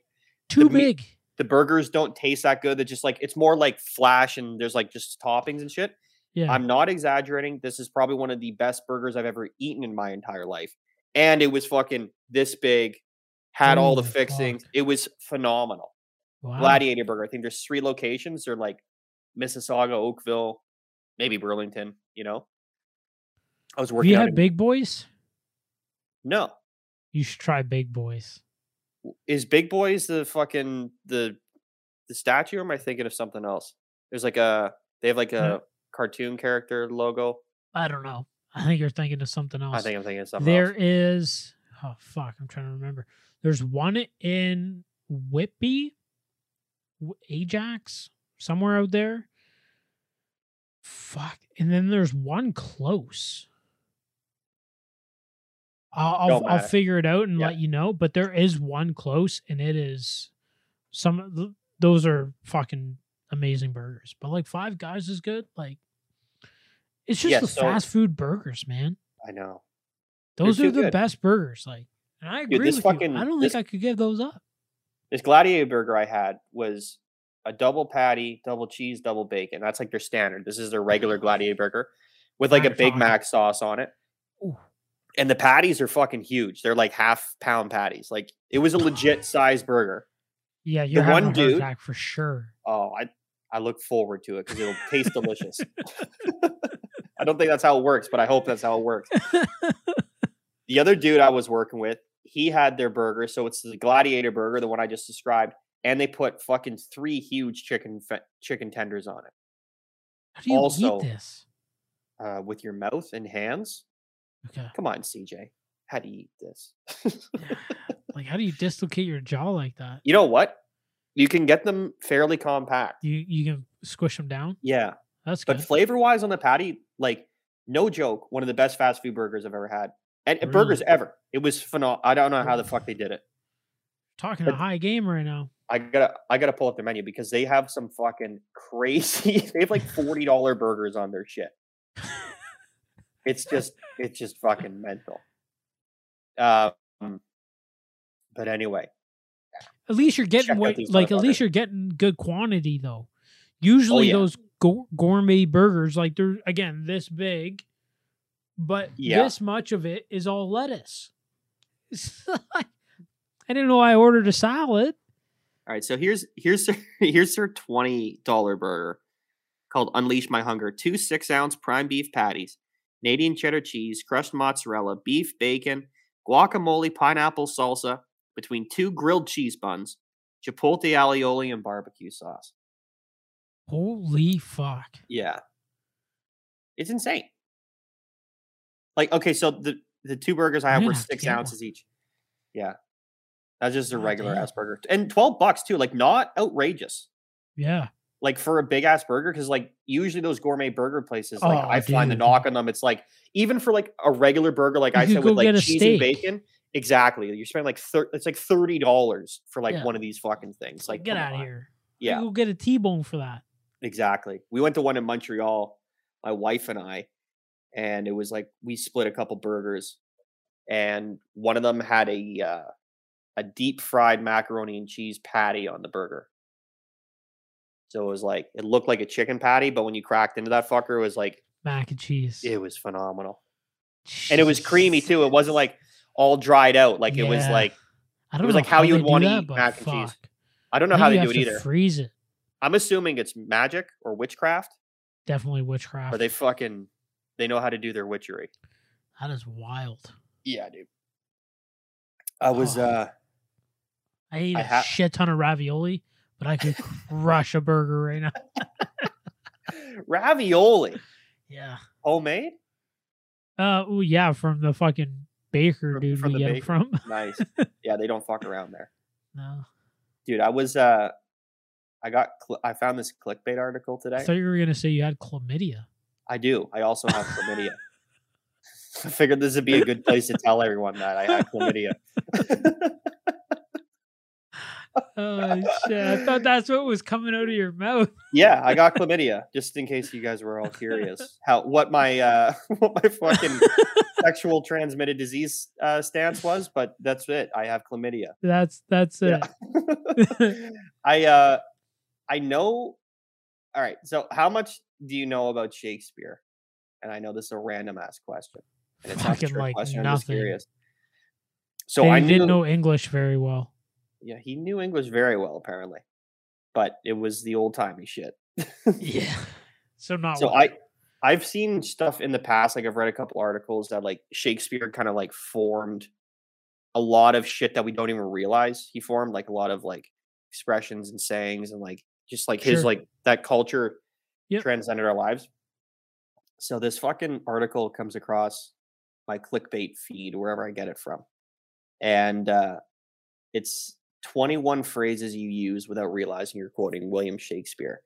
Speaker 2: too
Speaker 1: the
Speaker 2: big.
Speaker 1: the burgers don't taste that good. They're just like it's more like flash and there's like just toppings and shit.
Speaker 2: Yeah.
Speaker 1: I'm not exaggerating. This is probably one of the best burgers I've ever eaten in my entire life. And it was fucking this big, had oh all the fixings. It was phenomenal.
Speaker 2: wow.
Speaker 1: Gladiator Burger. I think there's three locations. They're like Mississauga, Oakville, maybe Burlington, you know? I was
Speaker 2: Have
Speaker 1: working
Speaker 2: you had big boys?
Speaker 1: No.
Speaker 2: You should try big boys.
Speaker 1: Is Big Boys the fucking the the statue or am I thinking of something else? There's like a they have like a. cartoon character logo.
Speaker 2: I don't know. I think you're thinking of something else.
Speaker 1: I think I'm thinking of something
Speaker 2: There
Speaker 1: else.
Speaker 2: is oh fuck, I'm trying to remember. There's one in Whitby, W- Ajax, somewhere out there. Fuck, and then there's one close. I'll I'll, I'll figure it out and let you know. But there is one close, and it is some. of Those are fucking amazing burgers. But like Five Guys is good. Like it's just
Speaker 1: Yeah,
Speaker 2: the
Speaker 1: so-
Speaker 2: fast food burgers, man.
Speaker 1: I know.
Speaker 2: Those
Speaker 1: too
Speaker 2: are the
Speaker 1: good.
Speaker 2: best burgers. Like, and I agree
Speaker 1: Dude, this
Speaker 2: with
Speaker 1: fucking-
Speaker 2: you. I don't
Speaker 1: this-
Speaker 2: think I could give those up.
Speaker 1: This gladiator burger I had was a double patty, double cheese, double bacon. That's like their standard. This is their regular gladiator burger with like a Big. Mac sauce on it.
Speaker 2: Ooh.
Speaker 1: And the patties are fucking huge. They're like half pound patties. Like it was a legit size burger.
Speaker 2: Yeah, you're having
Speaker 1: one dude-
Speaker 2: for sure.
Speaker 1: Oh, I I look forward to it because it'll taste delicious. I don't think that's how it works, but I hope that's how it works. The other dude I was working with, he had their burger, so it's the Gladiator burger, the one I just described, and they put fucking three huge chicken fe- chicken tenders on it
Speaker 2: How do you
Speaker 1: Also-
Speaker 2: eat this?
Speaker 1: uh, with your mouth and hands.
Speaker 2: Okay,
Speaker 1: Come on, CJ, how do you eat this?
Speaker 2: like how do you dislocate your jaw like that?
Speaker 1: you know what? You can get them fairly compact.
Speaker 2: You you can squish them down.
Speaker 1: Yeah,
Speaker 2: That's
Speaker 1: but flavor wise on the patty, like no joke, one of the best fast food burgers I've ever had, and and burgers ever. It was phenomenal. I don't know how the fuck they did it.
Speaker 2: Talking
Speaker 1: but-
Speaker 2: a high game right now.
Speaker 1: I gotta I gotta pull up their menu because they have some fucking crazy. they have like forty dollar burgers on their shit. It's just it's just fucking mental. Um, but anyway,
Speaker 2: At least you're getting what, like at least you're getting good quantity though. Usually
Speaker 1: yeah.
Speaker 2: those gourmet burgers, like they're again this big, but
Speaker 1: Yeah.
Speaker 2: this much of it is all lettuce. I didn't know I ordered a salad.
Speaker 1: all right. So here's here's their, here's their twenty dollar burger called Unleash My Hunger. Two six ounce prime beef patties, Canadian cheddar cheese, crushed mozzarella, beef, bacon, guacamole, pineapple salsa, between two grilled cheese buns, chipotle alioli, and barbecue sauce.
Speaker 2: Holy fuck!
Speaker 1: Yeah. It's insane. Like, okay, so the the two burgers I have were six
Speaker 2: one.
Speaker 1: ounces each. Yeah. That's just a regular
Speaker 2: damn.
Speaker 1: ass burger. And 12 bucks too. Like not outrageous.
Speaker 2: Yeah,
Speaker 1: Like for a big ass burger, because like usually those gourmet burger places, like
Speaker 2: Oh,
Speaker 1: I find the knock on them, it's like even for like a regular burger, like
Speaker 2: You
Speaker 1: I said with like cheese and bacon. Exactly. You're spending like thir- it's like thirty dollars for like
Speaker 2: Yeah.
Speaker 1: one of these fucking things. Like
Speaker 2: get out of here.
Speaker 1: Yeah.
Speaker 2: go get a T-bone for that.
Speaker 1: Exactly. We went to one in Montreal, my wife and I, and it was like we split a couple burgers, and one of them had a uh, a deep fried macaroni and cheese patty on the burger. So it was like it looked like a chicken patty, but when you cracked into that fucker, it was like
Speaker 2: Mac and cheese.
Speaker 1: it was phenomenal, and it was creamy too. It wasn't like all dried out. Like it was like
Speaker 2: I don't
Speaker 1: was
Speaker 2: know
Speaker 1: like how you would wanna eat
Speaker 2: but
Speaker 1: mac and cheese. I don't know
Speaker 2: I
Speaker 1: how they do it
Speaker 2: to
Speaker 1: either.
Speaker 2: Freeze it.
Speaker 1: I'm assuming it's magic or witchcraft,
Speaker 2: Definitely witchcraft.
Speaker 1: or they fucking they know how to do their witchery.
Speaker 2: that is wild.
Speaker 1: Yeah, dude. I was
Speaker 2: Oh.
Speaker 1: uh
Speaker 2: I ate
Speaker 1: I
Speaker 2: a
Speaker 1: ha-
Speaker 2: shit ton of ravioli, but I could crush a burger right now.
Speaker 1: ravioli
Speaker 2: Yeah.
Speaker 1: homemade.
Speaker 2: Uh. Oh yeah, from the fucking baker
Speaker 1: From-
Speaker 2: dude
Speaker 1: from
Speaker 2: we
Speaker 1: the
Speaker 2: get 'em
Speaker 1: baker?
Speaker 2: from.
Speaker 1: Nice. yeah, they don't fuck around there,
Speaker 2: no,
Speaker 1: dude. I was uh, I got cl- I found this clickbait article today.
Speaker 2: I thought you were gonna say you had chlamydia.
Speaker 1: I do. I also have chlamydia. I figured this would be a good place to tell everyone that I had chlamydia.
Speaker 2: Oh shit! I thought that's what was coming out of your mouth.
Speaker 1: yeah, I got chlamydia. Just in case you guys were all curious how what my uh what my fucking sexual transmitted disease uh, stance was, but that's it. I have chlamydia.
Speaker 2: that's that's it.
Speaker 1: Yeah. I uh I know all right, so how much do you know about Shakespeare? And I know this is a random ass question. And it's not a
Speaker 2: Fucking, like,
Speaker 1: question, I'm just curious. So
Speaker 2: they
Speaker 1: I knew
Speaker 2: didn't know English very well.
Speaker 1: yeah, he knew English very well apparently. But it was the old timey shit.
Speaker 2: Yeah. So not
Speaker 1: so
Speaker 2: well.
Speaker 1: I I've seen stuff in the past, like I've read a couple articles that like Shakespeare kind of like formed a lot of shit that we don't even realize he formed, like a lot of like expressions and sayings and like just like his
Speaker 2: Sure.
Speaker 1: like that culture
Speaker 2: Yep.
Speaker 1: transcended our lives. So this fucking article comes across my clickbait feed wherever I get it from. And uh it's 21 phrases you use without realizing you're quoting William Shakespeare.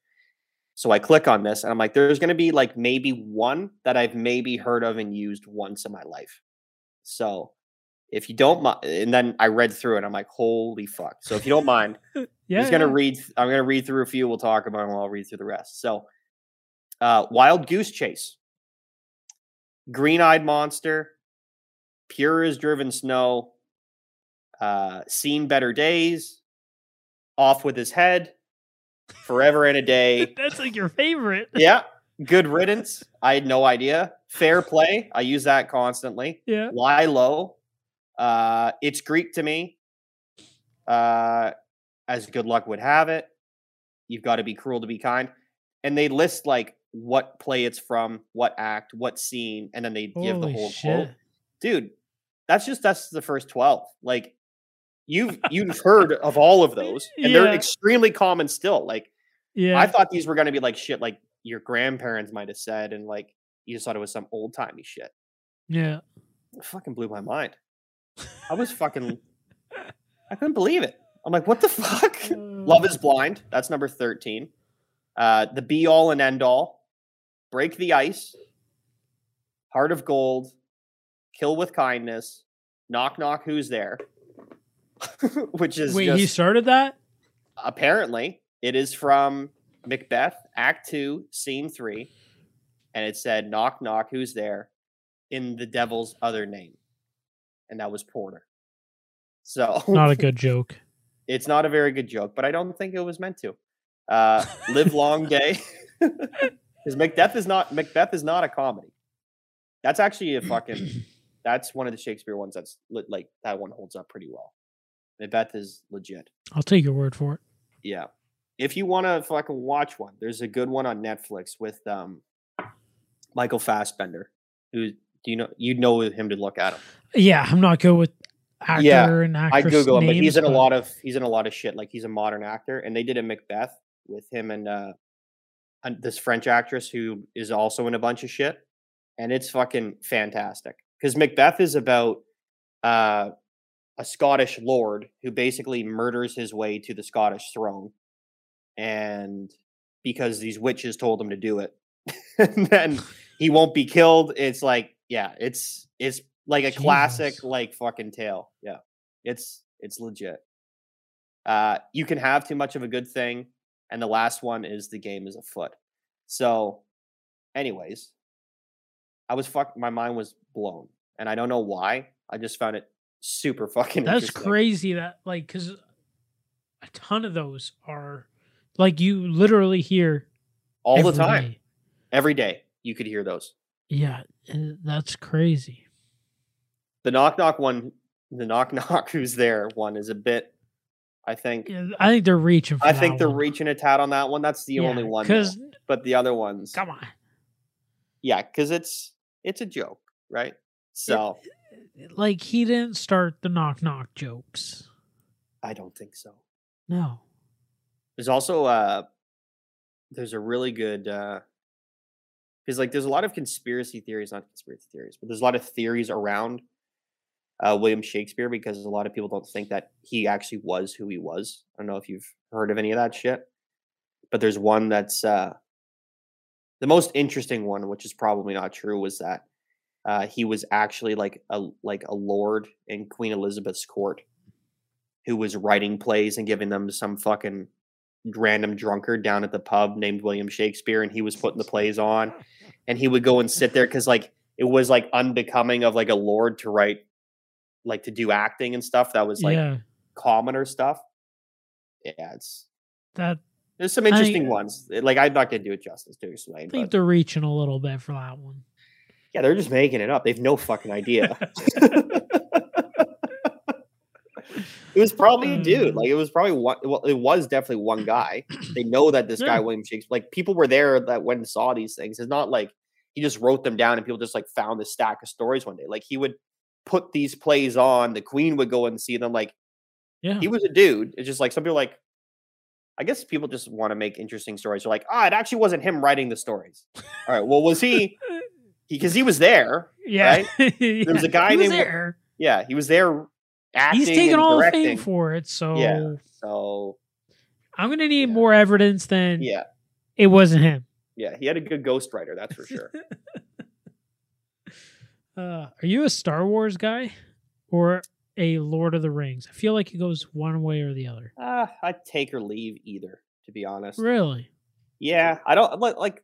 Speaker 1: So I click on this and I'm like, there's going to be like maybe one that I've maybe heard of and used once in my life. So if you don't mind, and then I read through it, I'm like, holy fuck. So if you don't mind,
Speaker 2: yeah,
Speaker 1: I'm just gonna
Speaker 2: yeah.
Speaker 1: read. I'm gonna read through a few. We'll talk about them. While I'll read through the rest. So, uh, wild goose chase, green-eyed monster, pure as driven snow, uh, seen better days, off with his head, forever and a day.
Speaker 2: That's like your favorite.
Speaker 1: yeah, good riddance. I had no idea. Fair play. I use that constantly.
Speaker 2: Yeah.
Speaker 1: Lie low. Uh, it's Greek to me. Uh, as good luck would have it, you've got to be cruel to be kind. And they list like what play it's from, what act, what scene, and then they give the whole
Speaker 2: shit.
Speaker 1: quote. Dude, that's just that's the first twelve. Like you've you've heard of all of those, and they're
Speaker 2: Yeah.
Speaker 1: extremely common still. Like
Speaker 2: Yeah.
Speaker 1: I thought these were going to be like shit like your grandparents might have said, and like you just thought it was some old timey shit.
Speaker 2: yeah.
Speaker 1: It fucking blew my mind. I was fucking, I couldn't believe it. I'm like, what the fuck? Love is blind. That's number 13. Uh, the be all and end all. Break the ice. Heart of gold. Kill with kindness. Knock knock. Who's there? Which is
Speaker 2: Wait,
Speaker 1: just,
Speaker 2: he started that?
Speaker 1: apparently it is from Macbeth, Act Two, Scene Three, and it said knock knock. Who's there? In the devil's other name, and that was Porter. So
Speaker 2: Not a good joke.
Speaker 1: it's not a very good joke, but I don't think it was meant to. Uh, live long day, because Macbeth is not Macbeth is not a comedy. That's actually a fucking. That's one of the Shakespeare ones that's li- like that one holds up pretty well. Macbeth is legit.
Speaker 2: I'll take your word for it.
Speaker 1: Yeah, if you want to fucking watch one, there's a good one on Netflix with um Michael Fassbender. Who do you know? You'd know him to look at him.
Speaker 2: Yeah, I'm not good with actor
Speaker 1: Yeah,
Speaker 2: and
Speaker 1: I
Speaker 2: actress
Speaker 1: Google him, but he's in a lot of he's in a lot of shit. Like he's a modern actor, and they did a Macbeth with him and uh this French actress who is also in a bunch of shit, and it's fucking fantastic. Because Macbeth is about uh a Scottish lord who basically murders his way to the Scottish throne, and because these witches told him to do it, and then he won't be killed. It's like, yeah, it's it's like a classic like fucking tale. Yeah, it's it's legit. Uh, you can have too much of a good thing, and the last one is the game is afoot. So, anyways, I was fuck. My mind was blown, and I don't know why. I just found it super fucking.
Speaker 2: That's crazy. That like because a ton of those are like you literally hear
Speaker 1: all the time,
Speaker 2: day.
Speaker 1: every day. You could hear those.
Speaker 2: Yeah, that's crazy.
Speaker 1: The knock knock one, the knock knock who's there one is a bit. I think.
Speaker 2: Yeah, I think they're reaching.
Speaker 1: I think they're
Speaker 2: one.
Speaker 1: reaching a tad on that one. That's the only one.
Speaker 2: Because
Speaker 1: But the other ones,
Speaker 2: come on,
Speaker 1: yeah, because it's it's a joke, right? So
Speaker 2: like he didn't start the knock knock jokes.
Speaker 1: I don't think so.
Speaker 2: No.
Speaker 1: There's also uh there's a really good uh because like there's a lot of conspiracy theories, not conspiracy theories, but there's a lot of theories around uh William Shakespeare because a lot of people don't think that he actually was who he was. I don't know if you've heard of any of that shit. But there's one that's uh the most interesting one, which is probably not true, was that uh he was actually like a like a lord in Queen Elizabeth's court who was writing plays and giving them some fucking random drunkard down at the pub named William Shakespeare, and he was putting the plays on, and he would go and sit there because like it was like unbecoming of like a lord to write, like to do acting and stuff that was like
Speaker 2: yeah,
Speaker 1: commoner stuff. Yeah, it's
Speaker 2: that
Speaker 1: there's some
Speaker 2: I-
Speaker 1: interesting ones. Like I'm not gonna do it justice to explain,
Speaker 2: I think
Speaker 1: but
Speaker 2: they're reaching a little bit for that one.
Speaker 1: yeah, they're just making it up. They've no fucking idea. It was probably a dude.
Speaker 2: Uh.
Speaker 1: Like it was probably one. Well, it was definitely one guy. They know that this guy William Shakespeare. Like people were there that went and saw these things. It's not like he just wrote them down and people just like found this stack of stories one day. Like he would put these plays on. The Queen would go and see them. Like
Speaker 2: Yeah,
Speaker 1: he was a dude. It's just like some people like. I guess people just want to make interesting stories. They're like, ah, it actually wasn't him writing the stories. All right, well, was he? Because he, was there.
Speaker 2: yeah.
Speaker 1: There was a guy
Speaker 2: he was
Speaker 1: named-
Speaker 2: there.
Speaker 1: Yeah, he was there acting.
Speaker 2: He's taking all the fame for it. So
Speaker 1: Yeah. So
Speaker 2: I'm gonna need
Speaker 1: Yeah.
Speaker 2: more evidence than
Speaker 1: yeah,
Speaker 2: it wasn't him.
Speaker 1: yeah, he had a good ghostwriter, that's for sure.
Speaker 2: Uh, are you a Star Wars guy or a Lord of the Rings? I feel like it goes one way or the other.
Speaker 1: uh, I'd take or leave either, to be honest.
Speaker 2: Really?
Speaker 1: Yeah, I don't like like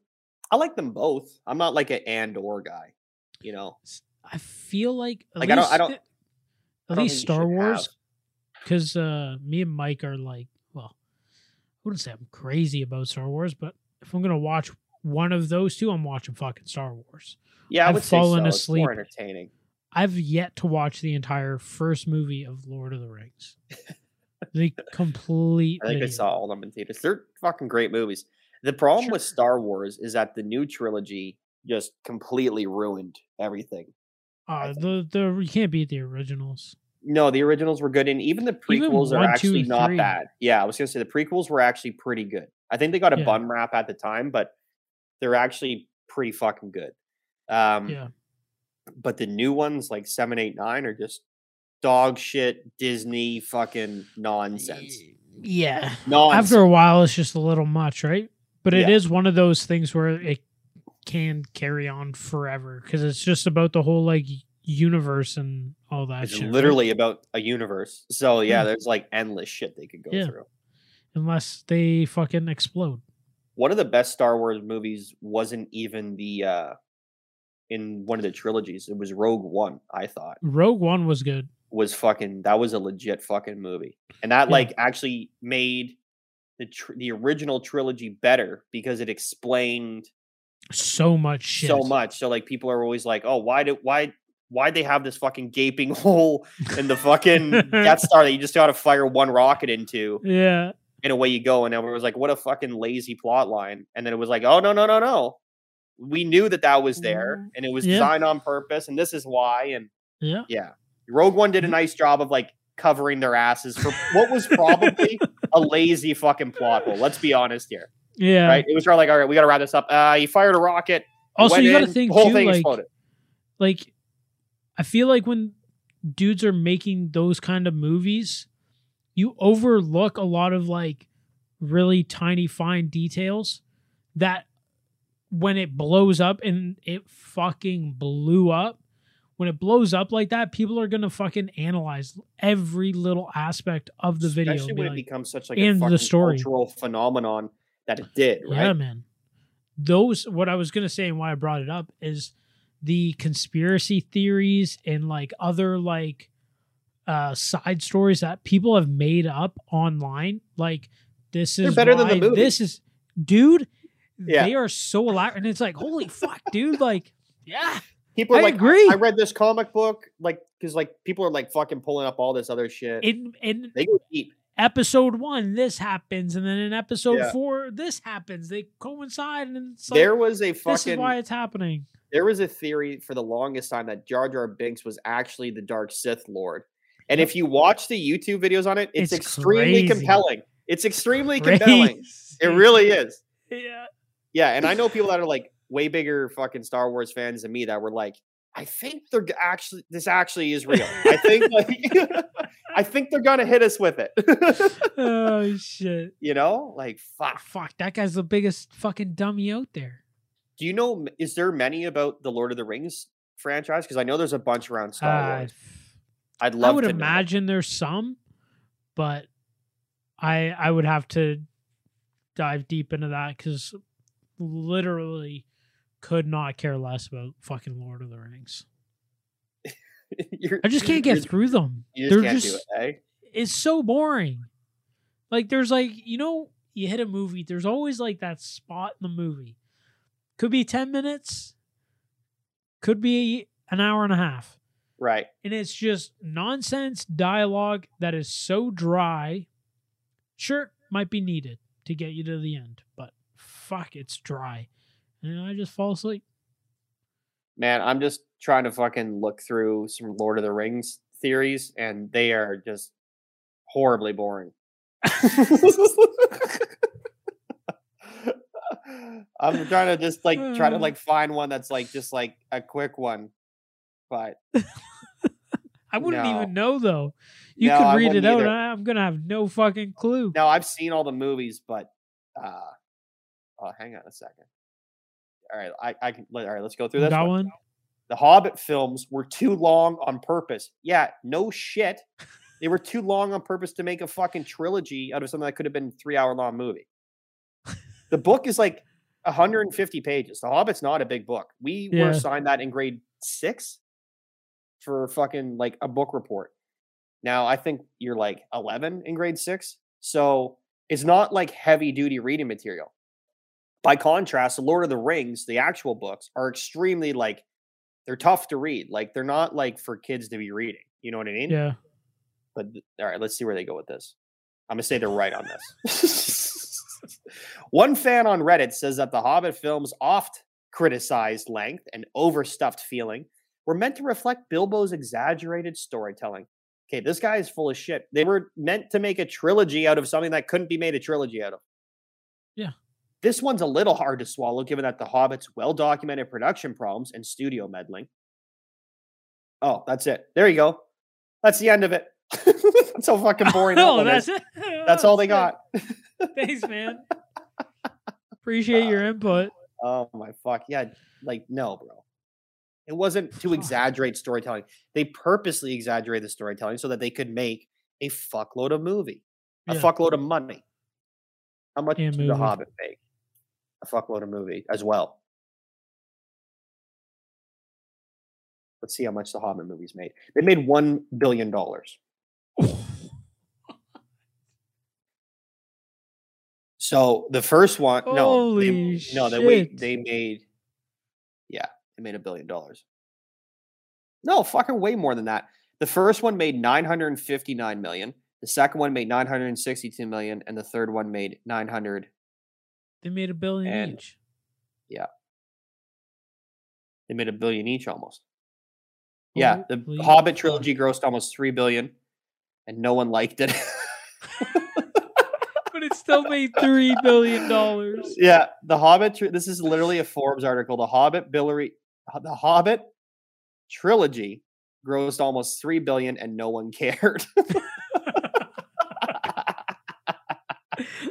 Speaker 1: I like them both. I'm not like an and or guy, you know.
Speaker 2: I feel like
Speaker 1: Like, I don't- I don't-
Speaker 2: At least Star Wars, because uh, me and Mike are like, well, I wouldn't say I'm crazy about Star Wars, but if I'm gonna watch one of those two, I'm watching fucking Star Wars.
Speaker 1: Yeah, I
Speaker 2: I've
Speaker 1: would say
Speaker 2: fallen
Speaker 1: so. It's more
Speaker 2: asleep.
Speaker 1: entertaining.
Speaker 2: I've yet to watch the entire first movie of Lord of the Rings. the complete.
Speaker 1: I think I saw all of them in theaters. They're fucking great movies. The problem with Star Wars is that the new trilogy just completely ruined everything.
Speaker 2: Uh, the the you can't beat the originals.
Speaker 1: No, the originals were good, and even the
Speaker 2: Even
Speaker 1: prequels are actually
Speaker 2: two,
Speaker 1: not
Speaker 2: three.
Speaker 1: bad. Yeah, I was gonna say the prequels were actually pretty good. I think they got a
Speaker 2: Yeah.
Speaker 1: bum rap at the time, but they're actually pretty fucking good. Um,
Speaker 2: Yeah,
Speaker 1: But the new ones, like seven, eight, nine, are just dog shit Disney fucking nonsense.
Speaker 2: yeah.
Speaker 1: Nonsense.
Speaker 2: After a while, it's just a little much, right? But it
Speaker 1: Yeah.
Speaker 2: is one of those things where it can carry on forever because it's just about the whole like universe and all that
Speaker 1: it's
Speaker 2: shit. right?
Speaker 1: literally about a universe. So yeah,
Speaker 2: Yeah.
Speaker 1: there's like endless shit they could go
Speaker 2: Yeah.
Speaker 1: through.
Speaker 2: unless they fucking explode.
Speaker 1: One of the best Star Wars movies wasn't even the uh in one of the trilogies. It was Rogue One, I thought.
Speaker 2: Rogue One was good.
Speaker 1: was fucking that was a legit fucking movie and that
Speaker 2: Yeah.
Speaker 1: like actually made the tr- the original trilogy better because it explained
Speaker 2: So much shit.
Speaker 1: so much so like people are always like oh why did why why they have this fucking gaping hole in the fucking Death Star that you just got to fire one rocket into
Speaker 2: Yeah.
Speaker 1: and away you go and everyone was like what a fucking lazy plot line and then it was like oh no no no no we knew that that was there
Speaker 2: Mm,
Speaker 1: and it was
Speaker 2: yeah.
Speaker 1: designed on purpose and this is why and
Speaker 2: Yeah.
Speaker 1: yeah. Rogue One
Speaker 2: Mm-hmm.
Speaker 1: did a nice job of like covering their asses for what was probably a lazy fucking plot hole. Let's be honest here.
Speaker 2: Yeah.
Speaker 1: Right? It was probably like, all right, we gotta wrap this up. Uh you fired a rocket. it
Speaker 2: Also, you got to think
Speaker 1: the whole
Speaker 2: too,
Speaker 1: thing
Speaker 2: like,
Speaker 1: exploded.
Speaker 2: like I feel like when dudes are making those kind of movies, you overlook a lot of like really tiny fine details that when it blows up and it fucking blew up, when it blows up like that, people are gonna fucking analyze every little aspect of the video.
Speaker 1: Especially when it becomes such like
Speaker 2: and
Speaker 1: a
Speaker 2: the
Speaker 1: fucking
Speaker 2: story.
Speaker 1: cultural phenomenon that it did, right?
Speaker 2: Yeah, man. Those what I was gonna say and why I brought it up is the conspiracy theories and like other like uh side stories that people have made up online like this
Speaker 1: They're
Speaker 2: is
Speaker 1: better than the movie.
Speaker 2: this is dude
Speaker 1: Yeah.
Speaker 2: they are so elaborate and it's like holy fuck dude like yeah
Speaker 1: People are
Speaker 2: I
Speaker 1: like,
Speaker 2: agree.
Speaker 1: I read this comic book, like, because like people are like fucking pulling up all this other shit.
Speaker 2: in in
Speaker 1: they go deep.
Speaker 2: Episode one this happens and then in episode
Speaker 1: Yeah.
Speaker 2: four this happens they coincide and it's like,
Speaker 1: there was a fucking.
Speaker 2: this is why it's happening
Speaker 1: there was a theory for the longest time that Jar Jar Binks was actually the Dark Sith Lord. And if you watch the YouTube videos on it, it's,
Speaker 2: It's
Speaker 1: extremely
Speaker 2: crazy.
Speaker 1: compelling. It's extremely compelling. It really is.
Speaker 2: yeah
Speaker 1: Yeah, and I know people that are like way bigger fucking Star Wars fans than me that were like, I think they're actually this actually is real. I think like I think they're gonna hit us with it.
Speaker 2: oh shit
Speaker 1: you know, like fuck.
Speaker 2: fuck that guy's the biggest fucking dummy out there
Speaker 1: Do you know? Is there many about the Lord of the Rings franchise? Because I know there's a bunch around Star
Speaker 2: Uh,
Speaker 1: Wars. I'd love.
Speaker 2: I would
Speaker 1: to know.
Speaker 2: imagine there's some, but I I would have to dive deep into that because literally could not care less about fucking Lord of the Rings. I just can't get through them.
Speaker 1: Just
Speaker 2: They're just
Speaker 1: it, eh?
Speaker 2: it's so boring. Like there's like you know you hit a movie. There's always like that spot in the movie. Could be ten minutes. Could be an hour and a half.
Speaker 1: Right.
Speaker 2: and it's just nonsense dialogue that is so dry. Sure, might be needed to get you to the end, but fuck, it's dry. And I just fall asleep.
Speaker 1: Man, I'm just trying to fucking look through some Lord of the Rings theories, and they are just horribly boring. I'm trying to just like try to like find one that's like just like a quick one, but
Speaker 2: I wouldn't
Speaker 1: No.
Speaker 2: even know though. You
Speaker 1: No,
Speaker 2: could read it out, I'm gonna have no fucking clue.
Speaker 1: no, I've seen all the movies, but uh, oh, hang on a second. All right, I, I can. All right, let's go through this
Speaker 2: got
Speaker 1: one.
Speaker 2: one?
Speaker 1: The Hobbit films were too long on purpose. Yeah, no shit. They were too long on purpose to make a fucking trilogy out of something that could have been a three hour long movie. The book is like 150 pages. The Hobbit's not a big book. We
Speaker 2: Yeah.
Speaker 1: were assigned that in grade six for fucking like a book report. Now I think you're like 11 in grade six. So it's not like heavy duty reading material. By contrast, the Lord of the Rings, the actual books, are extremely like they're tough to read. Like they're not like for kids to be reading. You know what I mean?
Speaker 2: Yeah.
Speaker 1: But all right, let's see where they go with this. I'm gonna say they're right on this. One fan on Reddit says that the Hobbit films oft criticized length and overstuffed feeling were meant to reflect Bilbo's exaggerated storytelling. Okay, this guy is full of shit. They were meant to make a trilogy out of something that couldn't be made a trilogy out of.
Speaker 2: Yeah.
Speaker 1: This one's a little hard to swallow given that The Hobbit's well documented production problems and studio meddling. Oh, that's it. There you go. That's the end of it. that's how fucking boring
Speaker 2: oh, that's
Speaker 1: is.
Speaker 2: it.
Speaker 1: That's all oh, they
Speaker 2: That's
Speaker 1: got.
Speaker 2: Thanks, man. Appreciate your ah, input.
Speaker 1: Oh my fuck. Yeah. Like, no, bro. It wasn't to exaggerate storytelling. They purposely exaggerated the storytelling so that they could make a fuckload of movie, a
Speaker 2: Yeah.
Speaker 1: fuckload of money. How much did The. Hobbit make? A fuckload of movie as well. Let's see how much the Hobbit movies made. They made one billion dollars. So the first one, no, they,
Speaker 2: Holy
Speaker 1: no, they wait, they made, yeah, they made a billion dollars. No, fucking way more than that. The first one made nine hundred and fifty nine million. The second one made nine hundred and sixty two million, and the third one made nine hundred.
Speaker 2: They made a billion
Speaker 1: And-
Speaker 2: each. Yeah.
Speaker 1: They made a billion each almost. Yeah, the
Speaker 2: Holy
Speaker 1: Hobbit trilogy grossed almost three billion, and no one liked it.
Speaker 2: But it still made three billion dollars.
Speaker 1: yeah, the Hobbit. Tri- this is literally a Forbes article. The Hobbit Billary, the Hobbit trilogy grossed almost three billion, and no one cared.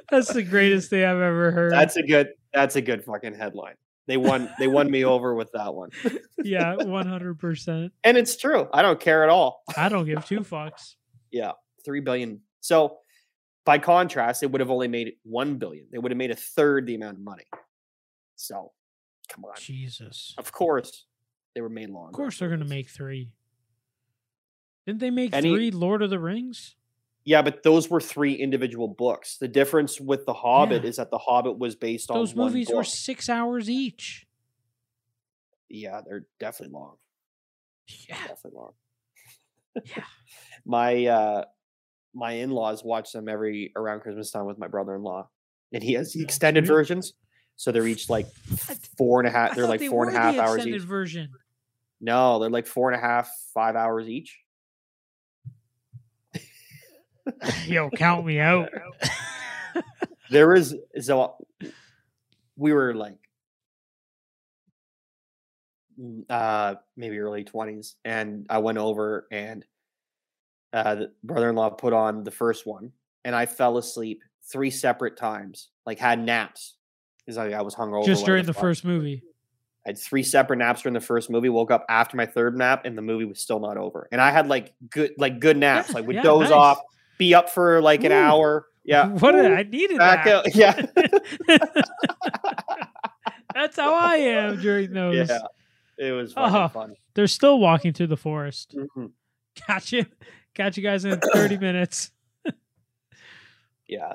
Speaker 2: That's the greatest thing I've ever heard.
Speaker 1: that's a good. That's a good fucking headline. They won. They won me over with that one,
Speaker 2: yeah, one hundred percent.
Speaker 1: and it's true. I don't care at all.
Speaker 2: I don't give two fucks.
Speaker 1: Yeah, three billion. So, by contrast, it would have only made one billion. They would have made a third the amount of money. So, come on.
Speaker 2: Jesus.
Speaker 1: Of course, They were made longer.
Speaker 2: Of course, they're gonna make three. Didn't they make
Speaker 1: Any-
Speaker 2: three Lord of the Rings?
Speaker 1: Yeah, but those were three individual books. The difference with the Hobbit
Speaker 2: Yeah.
Speaker 1: is that the Hobbit was based on
Speaker 2: Those movies were six hours each.
Speaker 1: Yeah, they're definitely long.
Speaker 2: Yeah,
Speaker 1: Definitely long.
Speaker 2: yeah.
Speaker 1: my uh my in-laws watch them every around christmas time with my brother-in-law and he has the extended
Speaker 2: really?
Speaker 1: versions so they're each like four and a half they're like
Speaker 2: they
Speaker 1: four and a half hours
Speaker 2: extended
Speaker 1: each
Speaker 2: version.
Speaker 1: no they're like four and a half five hours each
Speaker 2: Yo, count me out.
Speaker 1: there is so we were like mm, uh maybe early 20s and i went over and uh the brother-in-law put on the first one and i fell asleep three separate times like had naps because I, I was hungover
Speaker 2: Just during the first movie.
Speaker 1: I had three separate naps during the first movie. Woke up after my third nap, and the movie was still not over. And I had like good, like good naps.
Speaker 2: Yeah,
Speaker 1: like would
Speaker 2: yeah,
Speaker 1: doze
Speaker 2: nice.
Speaker 1: off, be up for like an
Speaker 2: Ooh.
Speaker 1: hour. Yeah,
Speaker 2: What
Speaker 1: Ooh,
Speaker 2: I needed
Speaker 1: back
Speaker 2: that.
Speaker 1: out. Yeah,
Speaker 2: That's how I am during those.
Speaker 1: yeah. It was fucking
Speaker 2: Oh.
Speaker 1: fun.
Speaker 2: They're still walking through the forest.
Speaker 1: Mhm.
Speaker 2: Catch you. Catch you guys in 30 minutes.
Speaker 1: Yeah,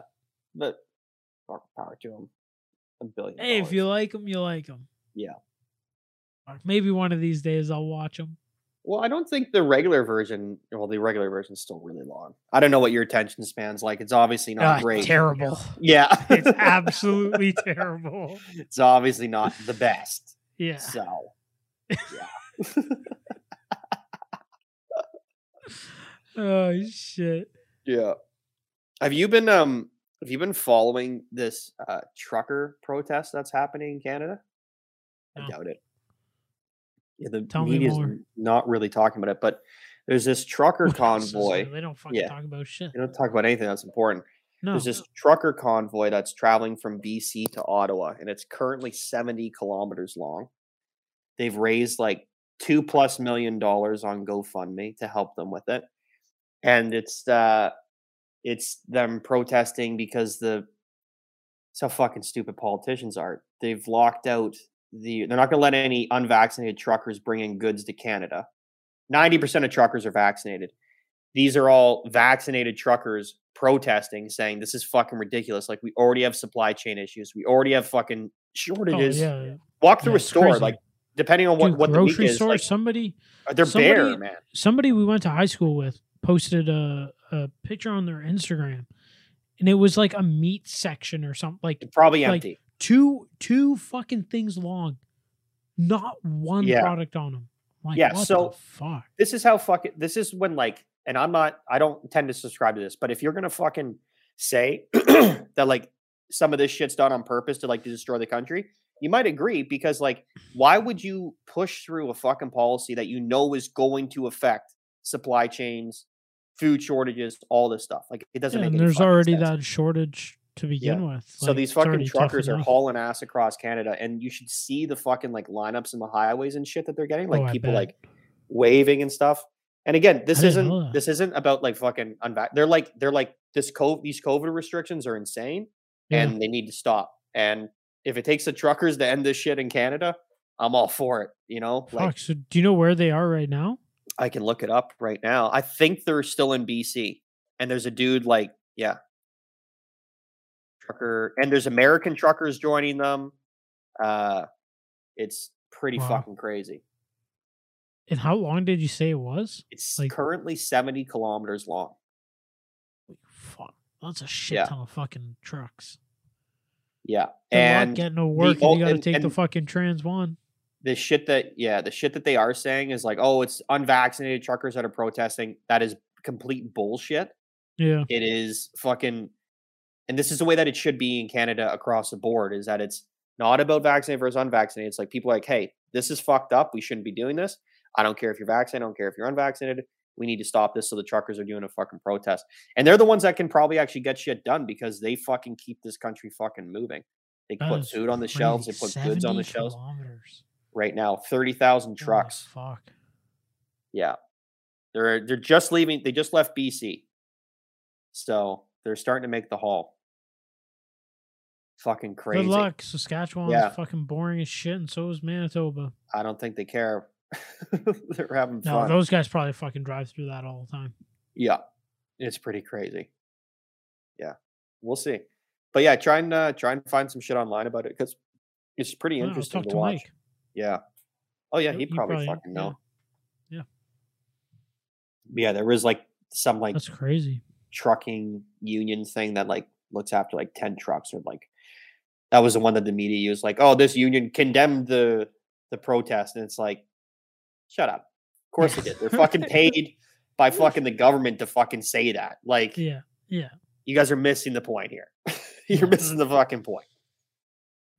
Speaker 1: but power to them. A billion.
Speaker 2: Hey, if you like them, you like them.
Speaker 1: Yeah.
Speaker 2: Maybe one of these days I'll watch them.
Speaker 1: Well, I don't think the regular version. Well, the regular version is still really long. I don't know what your attention span's like. It's obviously not
Speaker 2: Ah,
Speaker 1: great.
Speaker 2: terrible.
Speaker 1: Yeah,
Speaker 2: It's absolutely terrible.
Speaker 1: It's obviously not the best.
Speaker 2: Yeah.
Speaker 1: So, yeah.
Speaker 2: Oh shit.
Speaker 1: Yeah. Have you been um have you been following this uh trucker protest that's happening in Canada? I doubt it. Yeah, the
Speaker 2: Tell me
Speaker 1: media's
Speaker 2: more.
Speaker 1: not really talking about it, but there's this trucker
Speaker 2: What else is there?
Speaker 1: convoy.
Speaker 2: They don't fucking
Speaker 1: Yeah.
Speaker 2: talk about shit.
Speaker 1: They don't talk about anything that's important.
Speaker 2: No.
Speaker 1: There's this trucker convoy that's traveling from BC to Ottawa, and it's currently 70 kilometers long. They've raised like two plus million dollars on GoFundMe to help them with it. And it's uh it's them protesting because the it's how fucking stupid politicians are. They've locked out the they're not gonna let any unvaccinated truckers bring in goods to Canada. 90% of truckers are vaccinated. These are all vaccinated truckers protesting, saying this is fucking ridiculous. Like we already have supply chain issues. We already have fucking
Speaker 2: oh,
Speaker 1: shortages.
Speaker 2: yeah.
Speaker 1: Walk through
Speaker 2: Yeah,
Speaker 1: a store,
Speaker 2: crazy.
Speaker 1: like depending on what,
Speaker 2: Dude,
Speaker 1: what the week
Speaker 2: grocery
Speaker 1: is,
Speaker 2: store,
Speaker 1: like,
Speaker 2: somebody uh,
Speaker 1: they're bare, man.
Speaker 2: somebody we went to high school with posted a, a picture on their Instagram and it was like a meat section or something like
Speaker 1: Probably
Speaker 2: like,
Speaker 1: empty.
Speaker 2: Two two fucking things long not one
Speaker 1: Yeah.
Speaker 2: product on them like
Speaker 1: Yeah,
Speaker 2: what
Speaker 1: so-
Speaker 2: fuck
Speaker 1: this is how fucking this is when like and i'm not i don't tend to subscribe to this but if you're gonna fucking say that like some of this shit's done on purpose to like to destroy the country you might agree because like why would you push through a fucking policy that you know is going to affect supply chains food shortages all this stuff like it doesn't
Speaker 2: Yeah,
Speaker 1: make
Speaker 2: and there's already
Speaker 1: sense.
Speaker 2: that shortage to begin with
Speaker 1: so
Speaker 2: Like,
Speaker 1: these fucking truckers are hauling ass across canada and you should see the fucking like lineups in the highways and shit that they're getting like
Speaker 2: Oh,
Speaker 1: people
Speaker 2: bet.
Speaker 1: like waving and stuff. And again, this isn't this isn't about like fucking unvac. They're like they're like this COVID these COVID restrictions are insane
Speaker 2: Yeah.
Speaker 1: and they need to stop. And if it takes the truckers to end this shit in Canada, I'm all for it. You know, like
Speaker 2: Fuck, so do you know where they are right now
Speaker 1: I can look it up right now. I think they're still in BC, and there's a dude like yeah, trucker, and there's American truckers joining them. Uh, it's pretty
Speaker 2: Wow.
Speaker 1: fucking crazy.
Speaker 2: and how long did you say it was
Speaker 1: It's
Speaker 2: Like-
Speaker 1: currently 70 kilometers long.
Speaker 2: fuck that's a shit
Speaker 1: Yeah.
Speaker 2: ton of fucking trucks
Speaker 1: Yeah.
Speaker 2: Luck
Speaker 1: and
Speaker 2: getting to work
Speaker 1: ul-
Speaker 2: and you gotta
Speaker 1: and-
Speaker 2: take the fucking trans one
Speaker 1: the shit that, yeah, the shit that they are saying is like, oh, it's unvaccinated truckers that are protesting. That is complete bullshit.
Speaker 2: yeah
Speaker 1: It is fucking, and this is the way that it should be in Canada across the board is that it's not about vaccinated versus unvaccinated. It's like people are like, hey, this is fucked up. We shouldn't be doing this. I don't care if you're vaccinated. I don't care if you're unvaccinated. We need to stop this. So the truckers are doing a fucking protest. And they're the ones that can probably actually get shit done because they fucking keep this country fucking moving. They
Speaker 2: That
Speaker 1: put food on the shelves. They put goods on the shelves. Right now, 30,000
Speaker 2: Holy
Speaker 1: trucks.
Speaker 2: fuck
Speaker 1: Yeah. They're they're just leaving. They just left BC. So they're starting to make the haul. Fucking crazy.
Speaker 2: Good luck. Saskatchewan
Speaker 1: Yeah.
Speaker 2: fucking boring as shit, and so is Manitoba.
Speaker 1: I don't think they care. They're having
Speaker 2: No,
Speaker 1: fun.
Speaker 2: those guys probably fucking drive through that all the time.
Speaker 1: Yeah, it's pretty crazy. Yeah, we'll see. But yeah, try and uh, try and find some shit online about it because it's pretty
Speaker 2: Yeah,
Speaker 1: interesting to
Speaker 2: to
Speaker 1: watch.
Speaker 2: Mike.
Speaker 1: Yeah. Oh yeah,
Speaker 2: He-
Speaker 1: probably,
Speaker 2: probably-
Speaker 1: fucking
Speaker 2: yeah.
Speaker 1: know.
Speaker 2: Yeah.
Speaker 1: Yeah, there was like some like
Speaker 2: That's crazy.
Speaker 1: trucking union thing that like looks after like 10 trucks or like that was the one that the media used like oh this union condemned the the protest and it's like shut up of course they did they're fucking paid by fucking the government to fucking say that like
Speaker 2: Yeah. Yeah.
Speaker 1: you guys are missing the point here you're missing the fucking point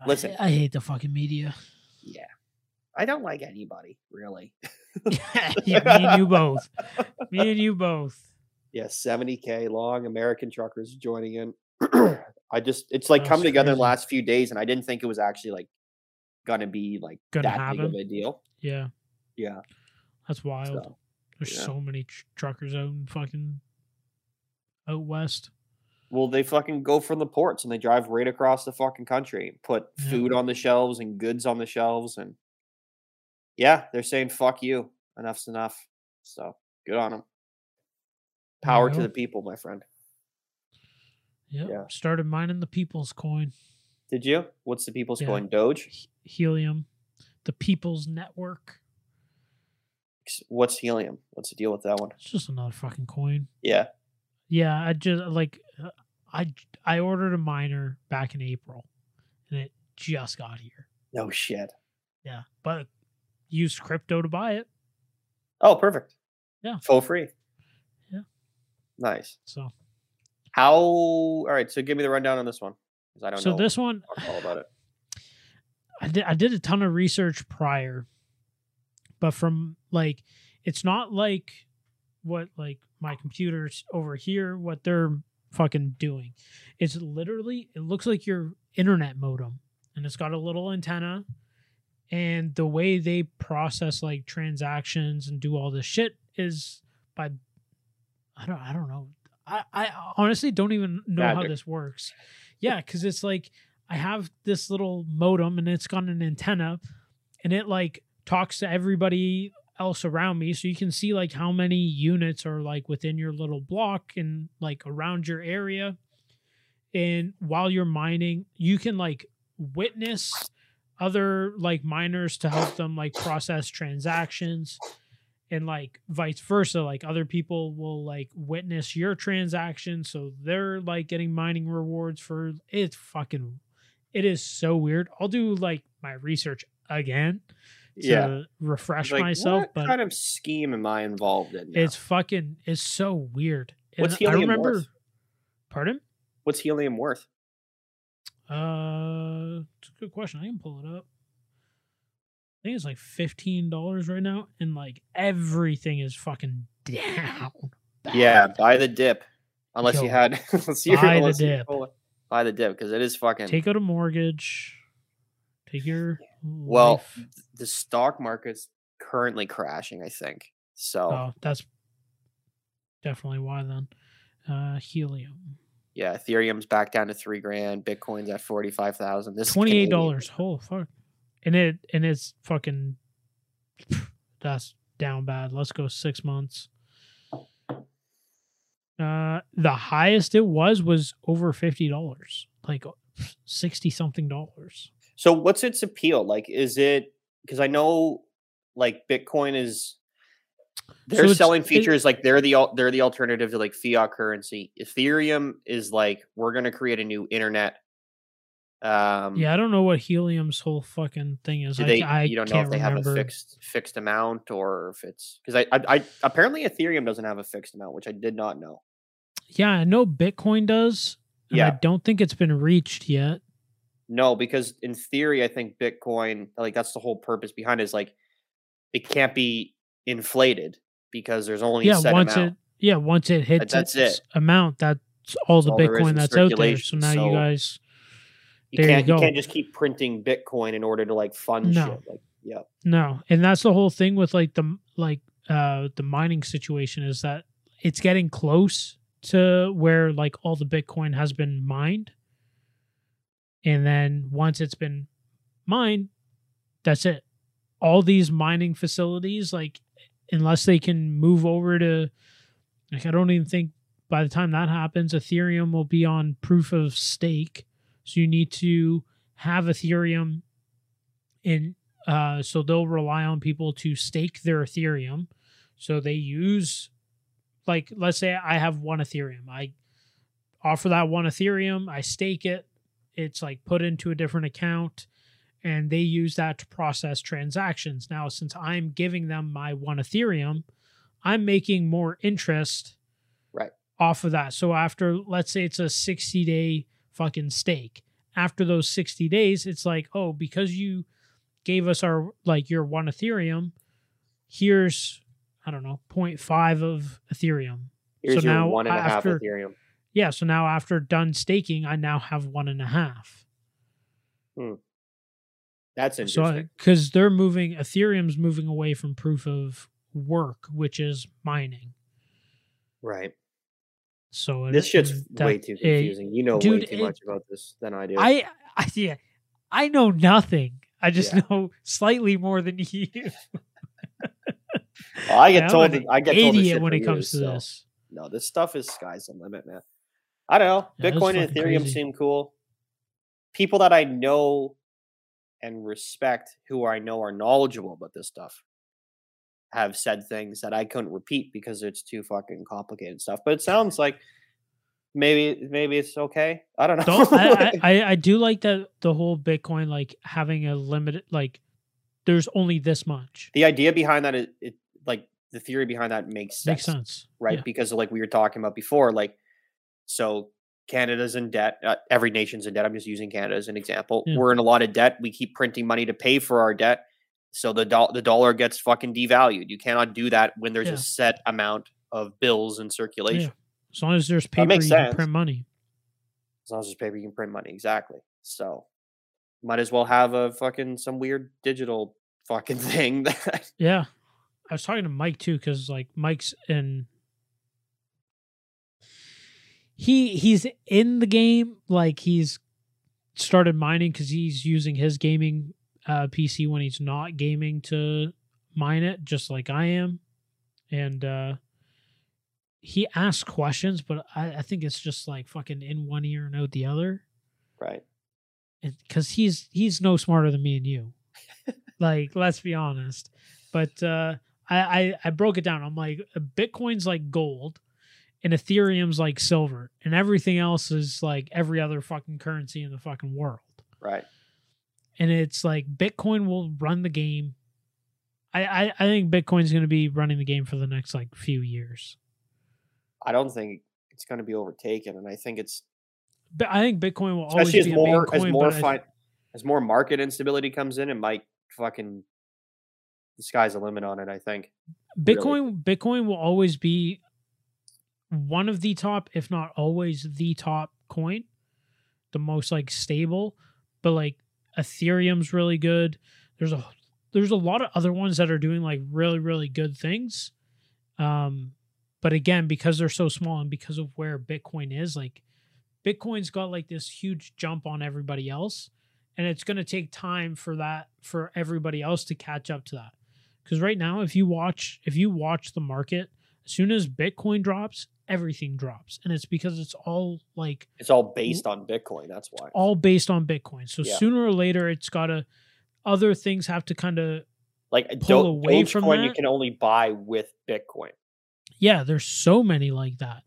Speaker 1: Listen.
Speaker 2: I, hate the fucking media.
Speaker 1: yeah i don't like anybody really
Speaker 2: yeah, me and you both. Me and you both.
Speaker 1: yeah 70k long american truckers joining in i just it's like come together in the last few days and i didn't think it was actually like gonna be like
Speaker 2: Gonna
Speaker 1: that big of a deal.
Speaker 2: Yeah,
Speaker 1: yeah.
Speaker 2: That's wild.
Speaker 1: so
Speaker 2: There's
Speaker 1: yeah.
Speaker 2: so many tr- truckers out in fucking out west.
Speaker 1: well they fucking go from the ports and they drive right across the fucking country put
Speaker 2: Yeah.
Speaker 1: food on the shelves and goods on the shelves and yeah they're saying fuck you. Enough's enough. So good on them power to the people my friend
Speaker 2: Yep.
Speaker 1: Yeah.
Speaker 2: Started mining the people's coin.
Speaker 1: did you what's the people's
Speaker 2: Yeah.
Speaker 1: coin doge
Speaker 2: He- Helium. The People's Network.
Speaker 1: what's helium what's the deal with that one
Speaker 2: It's just another fucking coin.
Speaker 1: yeah
Speaker 2: Yeah, I just like uh, I I ordered a miner back in April, and it just got here.
Speaker 1: no shit
Speaker 2: Yeah, but used crypto to buy it.
Speaker 1: Oh, perfect.
Speaker 2: Yeah.
Speaker 1: For free.
Speaker 2: Yeah.
Speaker 1: Nice.
Speaker 2: So
Speaker 1: How? All right. So give me the rundown on this one because I don't
Speaker 2: so
Speaker 1: know
Speaker 2: this one
Speaker 1: all about it.
Speaker 2: I did I did a ton of research prior, but from like it's not like what like my computers over here what they're fucking doing. It's literally it looks like your internet modem and it's got a little antenna and the way they process like transactions and do all this shit is by I don't I don't know. I, I honestly don't even know how this works. Yeah, because it's like I have this little modem and it's got an antenna and it like talks to everybody else around me. So you can see like how many units are like within your little block and like around your area. And while you're mining you can like witness other like miners to help them like process transactions and like vice versa like other people will like witness your transaction so they're like getting mining rewards for it's fucking it is so weird i'll do like my research again to
Speaker 1: Yeah.
Speaker 2: refresh
Speaker 1: like,
Speaker 2: myself
Speaker 1: what
Speaker 2: but
Speaker 1: kind of scheme am I involved in? now?
Speaker 2: it's fucking it's so weird
Speaker 1: what's
Speaker 2: i
Speaker 1: helium
Speaker 2: remember
Speaker 1: worth?
Speaker 2: pardon
Speaker 1: What's helium worth?
Speaker 2: uh it's a good question i can pull it up i think it's like $15 right now and like everything is fucking down
Speaker 1: Yeah, buy the dip. Unless
Speaker 2: Yo,
Speaker 1: you had, unless you,
Speaker 2: buy the
Speaker 1: unless
Speaker 2: dip.
Speaker 1: buy the dip because it is fucking.
Speaker 2: take out a mortgage take your
Speaker 1: well,
Speaker 2: life.
Speaker 1: the stock market's currently crashing. I think so.
Speaker 2: oh that's definitely why then uh helium
Speaker 1: Yeah, Ethereum's back down to three grand. Bitcoin's at forty five thousand. This is
Speaker 2: Twenty eight dollars. Oh fuck. And it and it's fucking that's down bad. Let's go six months. Uh the highest it was was over fifty dollars. Like sixty something dollars.
Speaker 1: So what's its appeal? Like, is it because I know like Bitcoin is they're
Speaker 2: it's-
Speaker 1: selling
Speaker 2: it-
Speaker 1: features like they're the they're the alternative to like fiat currency. Ethereum is like we're gonna create a new internet. Um,
Speaker 2: Yeah, I don't know what helium's whole fucking thing is.
Speaker 1: do
Speaker 2: I,
Speaker 1: they?
Speaker 2: I
Speaker 1: you don't know if they
Speaker 2: remember.
Speaker 1: have a fixed fixed amount or if it's because I, I I apparently Ethereum doesn't have a fixed amount, which I did not know.
Speaker 2: Yeah, I know Bitcoin does. And I don't think it's been reached yet.
Speaker 1: No, because in theory, I think Bitcoin, like that's the whole purpose behind it, is like it can't be inflated because there's only a
Speaker 2: Yeah,
Speaker 1: set
Speaker 2: once
Speaker 1: amount.
Speaker 2: it yeah, once it hits
Speaker 1: that's
Speaker 2: its
Speaker 1: it.
Speaker 2: amount, that's all the
Speaker 1: all
Speaker 2: Bitcoin that's out there. So now
Speaker 1: so-
Speaker 2: you guys
Speaker 1: you
Speaker 2: there
Speaker 1: can't you,
Speaker 2: go.
Speaker 1: can't just keep printing Bitcoin in order to like fund
Speaker 2: No.
Speaker 1: shit. Like, yeah,
Speaker 2: No, and that's the whole thing with like the like uh the mining situation is that it's getting close to where like all the Bitcoin has been mined, and then once it's been mined, that's it. all these mining facilities, like unless they can move over to, like I don't even think by the time that happens, Ethereum will be on proof of stake. So you need to have Ethereum in. Uh, so they'll rely on people to stake their Ethereum. So they use, like, let's say I have one Ethereum. I offer that one Ethereum. I stake it. It's like put into a different account and they use that to process transactions. Now, since I'm giving them my one Ethereum, I'm making more interest
Speaker 1: right
Speaker 2: off of that. So after let's say it's a 60 day fucking stake. After those 60 days, it's like, oh, because you gave us our like your one Ethereum, here's I don't know, 0.5 of Ethereum.
Speaker 1: Here's
Speaker 2: so
Speaker 1: your
Speaker 2: now
Speaker 1: one and a half
Speaker 2: after,
Speaker 1: Ethereum.
Speaker 2: Yeah, so now after done staking, I now have one and a half. Hmm.
Speaker 1: That's
Speaker 2: So
Speaker 1: interesting.
Speaker 2: because they're moving, Ethereum's moving away from proof of work, which is mining.
Speaker 1: right.
Speaker 2: So it-
Speaker 1: This shit's
Speaker 2: that-
Speaker 1: way too
Speaker 2: it-
Speaker 1: confusing. you know way too
Speaker 2: it-
Speaker 1: much about this than I do.
Speaker 2: I, I yeah, I know nothing. I just
Speaker 1: Yeah.
Speaker 2: know slightly more than you.
Speaker 1: Well, I get told. I get told
Speaker 2: idiot when it comes to
Speaker 1: so-
Speaker 2: this.
Speaker 1: No, this stuff is sky's the limit, man. I don't know.
Speaker 2: Yeah,
Speaker 1: Bitcoin and Ethereum
Speaker 2: crazy.
Speaker 1: seem cool. People that I know and respect, who I know are knowledgeable about this stuff, have said things that I couldn't repeat because it's too fucking complicated stuff. But it sounds like maybe maybe it's okay. I don't know.
Speaker 2: Don't, I, I, I do like that the whole Bitcoin like having a limited like there's only this much.
Speaker 1: the idea behind that is it like the theory behind that makes sense.
Speaker 2: Makes sense.
Speaker 1: right?
Speaker 2: Yeah.
Speaker 1: Because like we were talking about before, like so Canada's in debt. Uh, every nation's in debt. I'm just using Canada as an example.
Speaker 2: Yeah.
Speaker 1: We're in a lot of debt. We keep printing money to pay for our debt, so the do- the dollar gets fucking devalued. You cannot do that when there's
Speaker 2: Yeah.
Speaker 1: a set amount of bills in circulation.
Speaker 2: As long as there's paper, you can print money.
Speaker 1: As long as there's paper, you can print money. Exactly. So might as well have a fucking some weird digital fucking thing that
Speaker 2: Yeah. I was talking to Mike too, because like Mike's in he he's in the game, like he's started mining because he's using his gaming uh PC when he's not gaming to mine it, just like I am. And uh he asks questions, but I, I think it's just like fucking in one ear and out the other.
Speaker 1: right.
Speaker 2: because he's he's no smarter than me and you. like, let's be honest. But uh, I, I I broke it down. I'm like, uh, Bitcoin's like gold, and Ethereum's like silver, and everything else is like every other fucking currency in the fucking world.
Speaker 1: Right.
Speaker 2: And it's like Bitcoin will run the game. I I, I think Bitcoin's going to be running the game for the next like few years.
Speaker 1: I don't think it's going to be overtaken, and I think it's
Speaker 2: But I think Bitcoin will always
Speaker 1: as
Speaker 2: be a
Speaker 1: more as more
Speaker 2: but I-
Speaker 1: as more market instability comes in, it might fucking the sky's the limit on it. I think. really.
Speaker 2: Bitcoin Bitcoin will always be one of the top, if not always the top coin, the most like stable. But like Ethereum's really good. There's a there's a lot of other ones that are doing like really really good things. Um, but again, because they're so small and because of where Bitcoin is, like Bitcoin's got like this huge jump on everybody else, and it's going to take time for that for everybody else to catch up to that because right now if you watch if you watch the market as soon as bitcoin drops everything drops and it's because it's all like
Speaker 1: It's all based on Bitcoin. That's why.
Speaker 2: all based on bitcoin so
Speaker 1: Yeah.
Speaker 2: sooner or later it's got to other things have to kind of
Speaker 1: Like
Speaker 2: pull
Speaker 1: Do-
Speaker 2: away from
Speaker 1: Dogecoin, you can only buy with Bitcoin.
Speaker 2: yeah there's so many like that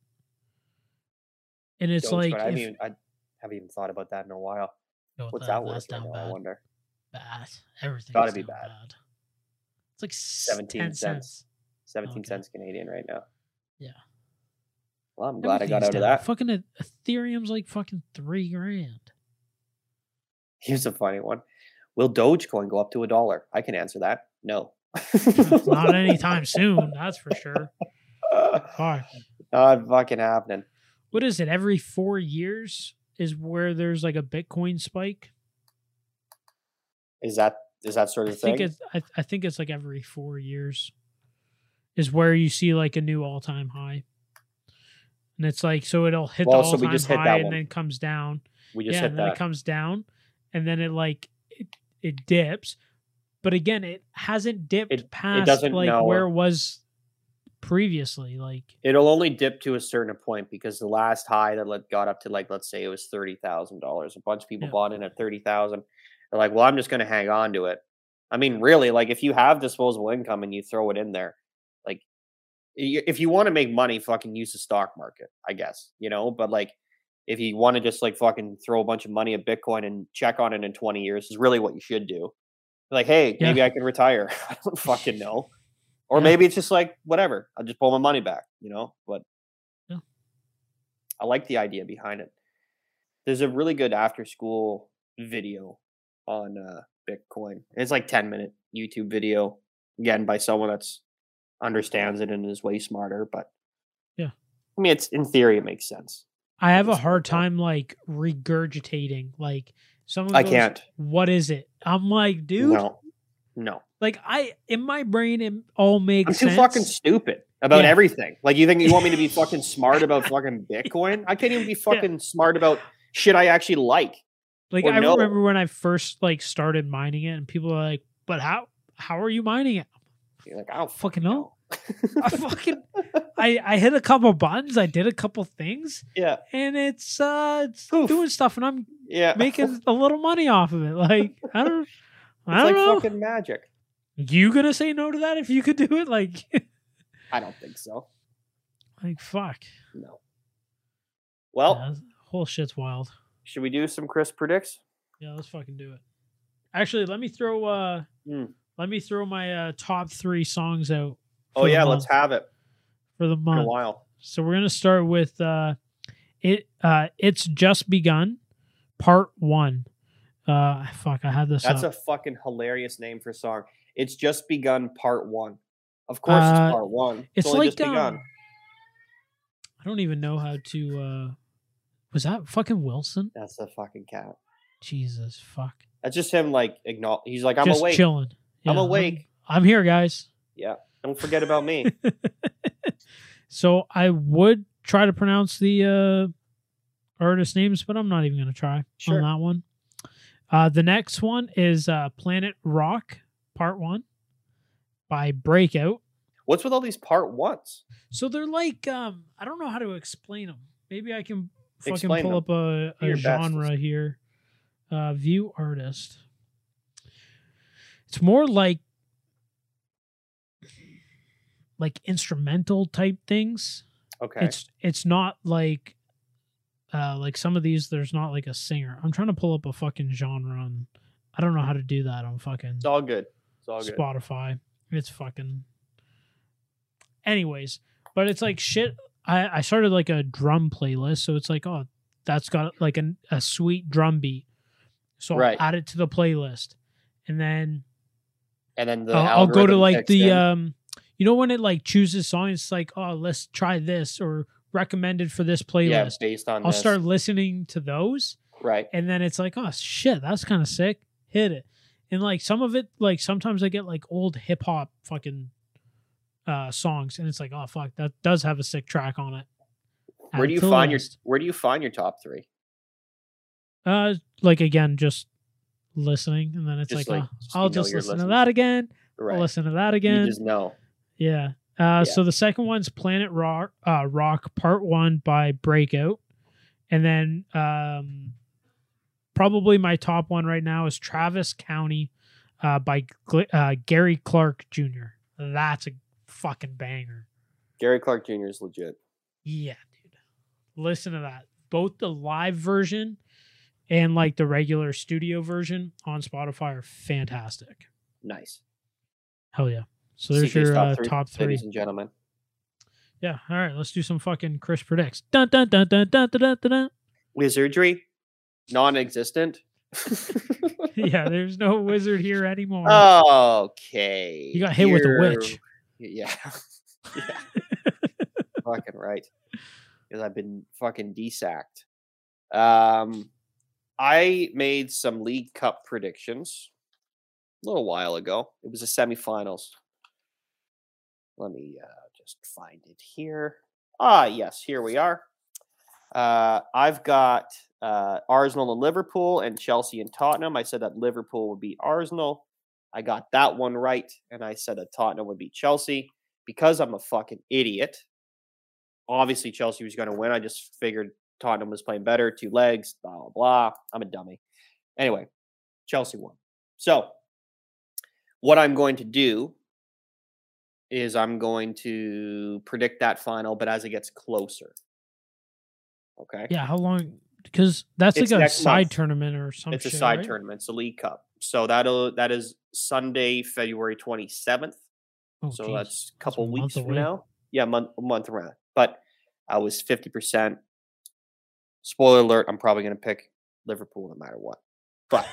Speaker 2: and it's
Speaker 1: Dogecoin,
Speaker 2: like
Speaker 1: I haven't
Speaker 2: if-
Speaker 1: even I haven't even thought about that in a while. What's
Speaker 2: that-
Speaker 1: that worth right now? I wonder.
Speaker 2: bad everything
Speaker 1: Gotta be bad.
Speaker 2: it's like
Speaker 1: 17
Speaker 2: 10
Speaker 1: cents. Seventeen
Speaker 2: Okay.
Speaker 1: cents Canadian right now.
Speaker 2: Yeah.
Speaker 1: Well, I'm glad I got out of that.
Speaker 2: fucking ethereum's like fucking three grand
Speaker 1: Here's a funny one. Will Dogecoin go up to a dollar? I can answer that. No.
Speaker 2: not anytime soon that's for sure Fuck.
Speaker 1: Not fucking happening.
Speaker 2: what is it every four years is where there's like a bitcoin spike
Speaker 1: Is that is that sort
Speaker 2: i
Speaker 1: of thing?
Speaker 2: think it's I, I think it's like every four years is where you see like a new all-time high and it's like so it'll hit
Speaker 1: Well,
Speaker 2: the all-time
Speaker 1: just hit
Speaker 2: high and then comes down
Speaker 1: we just
Speaker 2: yeah
Speaker 1: hit
Speaker 2: and then
Speaker 1: that.
Speaker 2: it comes down and then it like it, it dips but again, it hasn't dipped
Speaker 1: It- it
Speaker 2: past
Speaker 1: doesn't
Speaker 2: like
Speaker 1: know.
Speaker 2: where it was previously. Like,
Speaker 1: It'll only dip to a certain point because the last high that let, got up to like let's say it was thirty thousand dollars. A bunch of people
Speaker 2: Yeah.
Speaker 1: bought in at thirty thousand. They're like, well, I'm just going to hang on to it. I mean, really, like if you have disposable income and you throw it in there, if you want to make money, fucking use the stock market, I guess, you know. But like if you want to just like fucking throw a bunch of money at Bitcoin and check on it in twenty years, is really what you should do. Like, hey,
Speaker 2: Yeah.
Speaker 1: maybe I can retire. I don't fucking know. Or
Speaker 2: Yeah.
Speaker 1: maybe it's just like whatever. I'll just pull my money back, you know. But
Speaker 2: Yeah.
Speaker 1: I like the idea behind it. There's a really good after school video on uh, Bitcoin. It's like 10 minute YouTube video again by someone that's understands it and is way smarter. But
Speaker 2: Yeah.
Speaker 1: I mean, it's in theory it makes sense.
Speaker 2: I have a hard time like regurgitating like some of
Speaker 1: I can't.
Speaker 2: What is it? I'm like, dude,
Speaker 1: No, no.
Speaker 2: like I in my brain it all makes
Speaker 1: I'm too
Speaker 2: sense.
Speaker 1: fucking stupid about
Speaker 2: Yeah.
Speaker 1: everything. Like you think you want me to be fucking smart about fucking Bitcoin? I can't even be fucking smart about shit I actually like.
Speaker 2: Like I remember when I first like started mining it, and people are like, "But how? How are you mining it?"
Speaker 1: You're like, I don't
Speaker 2: Fucking know. I fucking I I hit a couple buttons, I did a couple things,
Speaker 1: yeah,
Speaker 2: and it's uh it's
Speaker 1: Poof.
Speaker 2: doing stuff, and I'm
Speaker 1: yeah.
Speaker 2: making a little money off of it. Like I don't,
Speaker 1: it's
Speaker 2: I don't
Speaker 1: like
Speaker 2: know.
Speaker 1: fucking magic.
Speaker 2: You gonna say no to that if you could do it? Like
Speaker 1: I don't think so.
Speaker 2: like fuck.
Speaker 1: No. Well,
Speaker 2: Yeah, whole shit's wild.
Speaker 1: should we do some Chris predicts?
Speaker 2: Yeah, let's fucking do it. Actually, let me throw uh
Speaker 1: Mm.
Speaker 2: Let me throw my uh top three songs out.
Speaker 1: Oh yeah, let's have it.
Speaker 2: for the
Speaker 1: In a
Speaker 2: month.
Speaker 1: while.
Speaker 2: So we're gonna start with uh it uh it's just begun, part one. Uh fuck, I had this
Speaker 1: That's
Speaker 2: up.
Speaker 1: a fucking hilarious name for a song. It's just begun part one. Of course,
Speaker 2: Uh,
Speaker 1: it's part one.
Speaker 2: it's
Speaker 1: only
Speaker 2: like
Speaker 1: just begun.
Speaker 2: um, I don't even know how to uh was that fucking Wilson?
Speaker 1: That's the fucking cat.
Speaker 2: Jesus fuck.
Speaker 1: That's just him. Like acknowledge. He's like, I'm
Speaker 2: Just
Speaker 1: awake.
Speaker 2: chilling.
Speaker 1: I'm
Speaker 2: Yeah,
Speaker 1: awake.
Speaker 2: I'm here, guys.
Speaker 1: Yeah. Don't forget about me.
Speaker 2: so I would try to pronounce the uh artist names, but I'm not even gonna try
Speaker 1: Sure.
Speaker 2: on that one. Uh the next one is uh Planet Rock Part One by Breakout.
Speaker 1: What's with all these part ones?
Speaker 2: So they're like um I don't know how to explain them. Maybe I can fucking
Speaker 1: Explain
Speaker 2: pull
Speaker 1: them.
Speaker 2: up a, a
Speaker 1: your best.
Speaker 2: genre here. Uh view artist. It's more like like instrumental type things.
Speaker 1: Okay.
Speaker 2: It's it's not like uh like some of these there's not like a singer. I'm trying to pull up a fucking genre and I don't know how to do that on fucking
Speaker 1: It's all good. It's all good.
Speaker 2: Spotify. It's fucking. Anyways, but it's like shit. I I started like a drum playlist, so it's like oh, that's got like an, a sweet drum beat. So
Speaker 1: Right.
Speaker 2: I'll add it to the playlist, and then
Speaker 1: And then the
Speaker 2: I'll, I'll go to like the
Speaker 1: in.
Speaker 2: um, you know when it like chooses songs, it's like oh let's try this or recommended for this playlist.
Speaker 1: yeah, based on
Speaker 2: I'll
Speaker 1: this.
Speaker 2: start listening to those,
Speaker 1: right.
Speaker 2: and then it's like oh shit that's kind of sick hit it and like some of it like sometimes i get like old hip-hop fucking uh songs and it's like oh fuck that does have a sick track on it
Speaker 1: Where do you find your. Where do you find your top three?
Speaker 2: uh like again just listening and then it's
Speaker 1: Just
Speaker 2: like,
Speaker 1: like,
Speaker 2: oh,
Speaker 1: just
Speaker 2: i'll just listen to that again
Speaker 1: Right.
Speaker 2: i'll listen to that again.
Speaker 1: You just know.
Speaker 2: yeah uh so the second one's planet rock uh rock part one by breakout and then um probably my top one right now is travis county uh by Gl- uh gary clark jr that's a fucking banger
Speaker 1: Gary Clark Jr. is legit.
Speaker 2: yeah dude listen to that both the live version and like the regular studio version on spotify are fantastic
Speaker 1: Nice.
Speaker 2: hell yeah so there's
Speaker 1: CK's
Speaker 2: your uh,
Speaker 1: three,
Speaker 2: top three
Speaker 1: ladies and gentlemen.
Speaker 2: Yeah. All right. Let's do some fucking Chris predicts. Dun dun dun dun dun dun dun. dun.
Speaker 1: Wizardry, non-existent.
Speaker 2: yeah. There's no wizard here anymore.
Speaker 1: Okay.
Speaker 2: You got hit with a witch.
Speaker 1: Yeah. yeah. fucking right. Because I've been fucking desacked. Um, I made some League Cup predictions a little while ago. It was the semifinals. Let me uh, just find it here. Ah, yes, here we are. Uh, I've got uh, Arsenal and Liverpool and Chelsea and Tottenham. I said that Liverpool would beat Arsenal. I got that one right, and I said that Tottenham would beat Chelsea because I'm a fucking idiot. Obviously, Chelsea was going to win. I just figured Tottenham was playing better, two legs, blah blah blah. I'm a dummy. Anyway, Chelsea won. So, what I'm going to do is I'm going to predict that final, but as it gets closer. Okay.
Speaker 2: Yeah, how long? Because that's
Speaker 1: It's
Speaker 2: like a side
Speaker 1: month.
Speaker 2: tournament or something.
Speaker 1: it's a side tournament. It's a League Cup. So that'll that is Sunday, February 27th.
Speaker 2: Oh,
Speaker 1: so
Speaker 2: geez.
Speaker 1: that's a couple
Speaker 2: a
Speaker 1: weeks from
Speaker 2: away.
Speaker 1: now. Yeah, month a month around. But I was 50%. Spoiler alert, I'm probably gonna pick Liverpool no matter what. But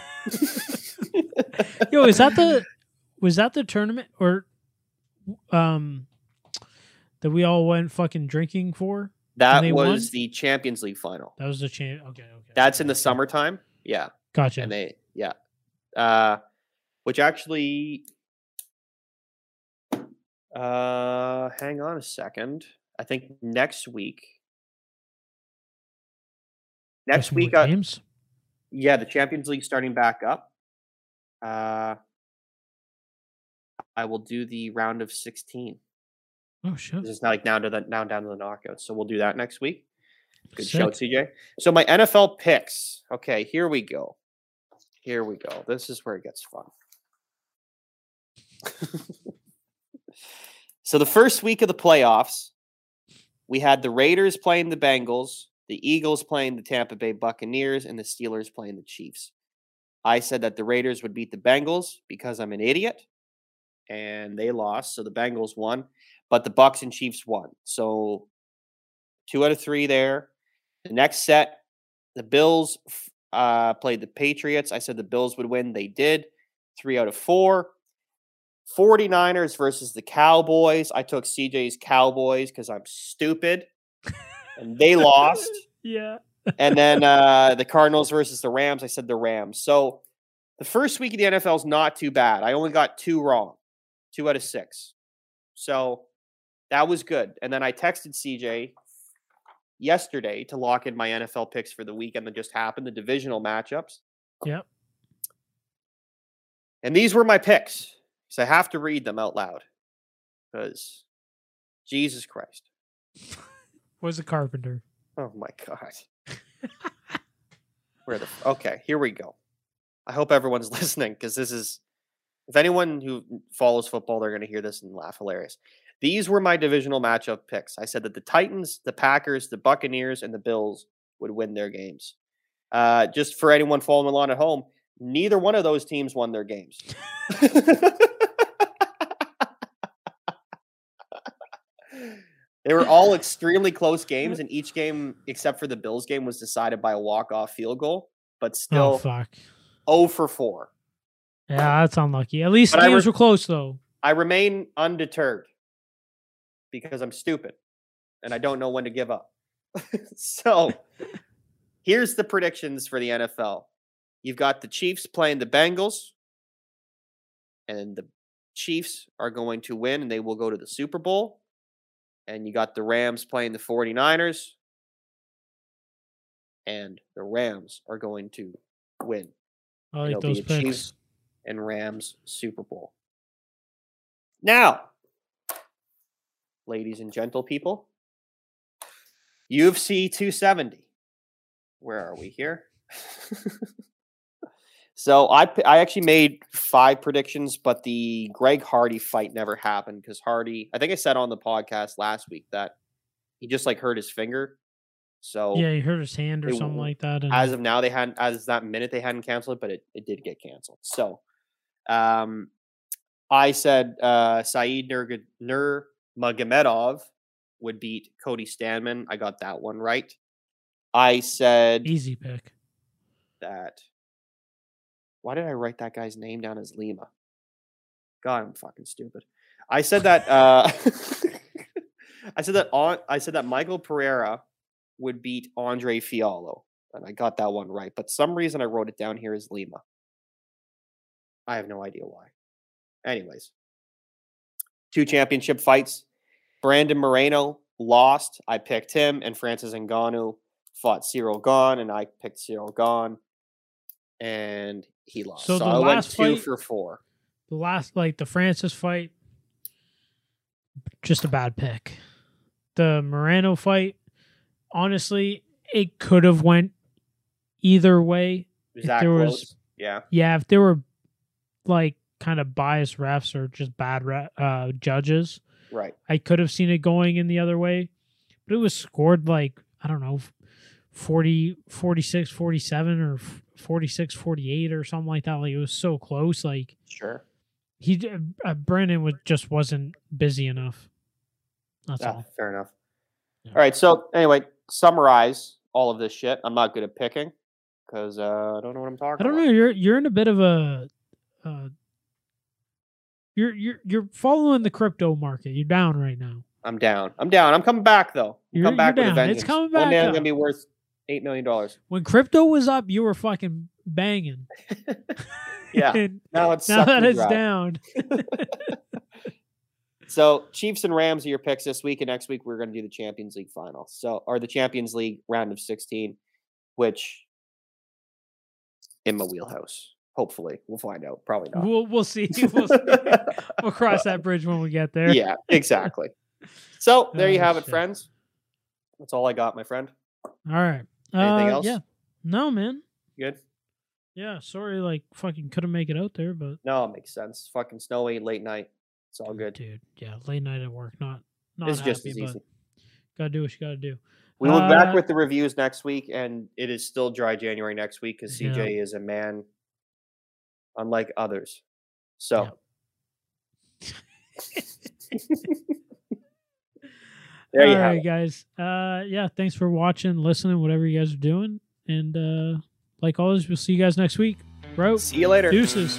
Speaker 2: Yo, is that the was that the tournament or um that we all went fucking drinking for?
Speaker 1: that was
Speaker 2: won?
Speaker 1: the Champions League final.
Speaker 2: That was the champ. Okay, okay.
Speaker 1: That's in the summertime. Yeah.
Speaker 2: Gotcha.
Speaker 1: And they yeah. Uh which actually uh hang on a second. I think next week next week uh,
Speaker 2: games.
Speaker 1: yeah, the Champions League starting back up. Uh I will do the round of 16.
Speaker 2: Oh shit.
Speaker 1: This is not like now to the now down to the knockouts. So we'll do that next week. Good
Speaker 2: Sick.
Speaker 1: shout, CJ. So my NFL picks. Okay, here we go. Here we go. This is where it gets fun. so the first week of the playoffs, we had the Raiders playing the Bengals, the Eagles playing the Tampa Bay Buccaneers, and the Steelers playing the Chiefs. I said that the Raiders would beat the Bengals because I'm an idiot, and they lost. So the Bengals won, but the Bucks and Chiefs won. So two out of three there. The next set, the Bills uh, played the Patriots. I said the Bills would win. They did. Three out of four. 49ers versus the Cowboys. I took CJ's Cowboys because I'm stupid. And they lost.
Speaker 2: Yeah.
Speaker 1: And then uh, the Cardinals versus the Rams. I said the Rams. So the first week of the NFL is not too bad. I only got two wrong, two out of six. So that was good. And then I texted CJ yesterday to lock in my NFL picks for the weekend that just happened, the divisional matchups.
Speaker 2: Yep.
Speaker 1: And these were my picks. So I have to read them out loud. Because Jesus Christ.
Speaker 2: Was a carpenter.
Speaker 1: Oh my God. Where the okay, here we go. I hope everyone's listening because this is if anyone who follows football, they're gonna hear this and laugh hilarious. These were my divisional matchup picks. I said that the Titans, the Packers, the Buccaneers, and the Bills would win their games. Uh, just for anyone following along at home, neither one of those teams won their games. they were all extremely close games, and each game, except for the Bills game, was decided by a walk-off field goal. But
Speaker 2: Oh
Speaker 1: still,
Speaker 2: fuck.
Speaker 1: 0 for 4.
Speaker 2: Yeah, that's unlucky. At least
Speaker 1: But
Speaker 2: games
Speaker 1: re-
Speaker 2: were close though.
Speaker 1: I remain undeterred because I'm stupid and I don't know when to give up. so here's the predictions for the NFL. You've got the Chiefs playing the Bengals, and the Chiefs are going to win and they will go to the Super Bowl. And you got the Rams playing the 49ers, and the Rams are going to win.
Speaker 2: I like
Speaker 1: It'll be
Speaker 2: those
Speaker 1: a
Speaker 2: picks.
Speaker 1: Chiefs and Rams Super Bowl. Now, ladies and gentle people, UFC 270. Where are we here? so I I actually made five predictions, but the Greg Hardy fight never happened because Hardy. I think I said on the podcast last week that he just like hurt his finger. So
Speaker 2: Yeah, he hurt his hand or
Speaker 1: It
Speaker 2: something like that. And
Speaker 1: as of now they hadn't as that minute they hadn't canceled it but it, it did get canceled so um i said uh saeed Nurg- nurmagomedov would beat cody Stamann i got that one right i said
Speaker 2: easy pick.
Speaker 1: that why did i write that guy's name down as lima? God i'm fucking stupid. I said that uh i said that on i said that michael pereira would beat andre Fialho and i got that one right but some reason i wrote it down here as lima. I have no idea why. Anyways. Two championship fights. Brandon moreno lost. I picked him and francis Ngannou fought Ciryl Gane and i picked Ciryl Gane and he lost
Speaker 2: So
Speaker 1: so,
Speaker 2: the
Speaker 1: i went
Speaker 2: last
Speaker 1: two
Speaker 2: fight-
Speaker 1: for four
Speaker 2: the last like the Francis fight, just a bad pick. The Moreno fight, honestly, it could have went either way.
Speaker 1: Was
Speaker 2: If
Speaker 1: that
Speaker 2: there
Speaker 1: close?
Speaker 2: was-
Speaker 1: yeah.
Speaker 2: Yeah, if there were like kind of biased refs or just bad re- uh, judges,
Speaker 1: Right.
Speaker 2: I could have seen it going in the other way. But it was scored like, I don't know, 40, 46, 47 or 46, 48 or something like that. Like it was so close. Like
Speaker 1: Sure.
Speaker 2: he, uh, Brennan was just wasn't busy enough. That's
Speaker 1: Ah,
Speaker 2: all.
Speaker 1: fair enough.
Speaker 2: Yeah.
Speaker 1: All right. So anyway, summarize all of this shit. I'm not good at picking because uh, I don't know what I'm talking.
Speaker 2: I don't
Speaker 1: about.
Speaker 2: know. You're you're in a bit of a. Uh, you're you're you're following the crypto market. You're down right now.
Speaker 1: I'm down. I'm down. I'm coming back though. I'm
Speaker 2: You're-
Speaker 1: coming back
Speaker 2: you're
Speaker 1: with a
Speaker 2: down.
Speaker 1: vengeance.
Speaker 2: It's coming back.
Speaker 1: One
Speaker 2: back
Speaker 1: day I'm
Speaker 2: up.
Speaker 1: gonna be worth eight million dollars.
Speaker 2: When crypto was up, you were fucking banging.
Speaker 1: Yeah. Now it's
Speaker 2: now that it's
Speaker 1: dry.
Speaker 2: down.
Speaker 1: So Chiefs and Rams are your picks this week, and next week we're going to do the Champions League final. So or the Champions League round of 16, which in my wheelhouse. Hopefully, we'll find out. Probably not.
Speaker 2: We'll we'll see. We'll, see. we'll cross that bridge when we get there.
Speaker 1: yeah, exactly. So there you
Speaker 2: Oh,
Speaker 1: have it, friends. That's all I got, my friend.
Speaker 2: All right.
Speaker 1: Anything
Speaker 2: Uh,
Speaker 1: else?
Speaker 2: Yeah. No, man.
Speaker 1: Good.
Speaker 2: Yeah. Sorry, like fucking couldn't make it out there, but
Speaker 1: No, it makes sense. Fucking snowy, late night. It's all good.
Speaker 2: dude. Yeah, late night at work. Not not
Speaker 1: It's just
Speaker 2: happy,
Speaker 1: as easy.
Speaker 2: gotta do what you gotta do.
Speaker 1: We will be back
Speaker 2: Uh,
Speaker 1: with the reviews next week, and it is still dry January next week because
Speaker 2: Yeah.
Speaker 1: CJ is a man unlike others. So there you
Speaker 2: All
Speaker 1: have
Speaker 2: right,
Speaker 1: it.
Speaker 2: guys. Uh, yeah. Thanks for watching, listening, whatever you guys are doing, and uh, like always, we'll see you guys next week. Bro,
Speaker 1: See you later.
Speaker 2: deuces.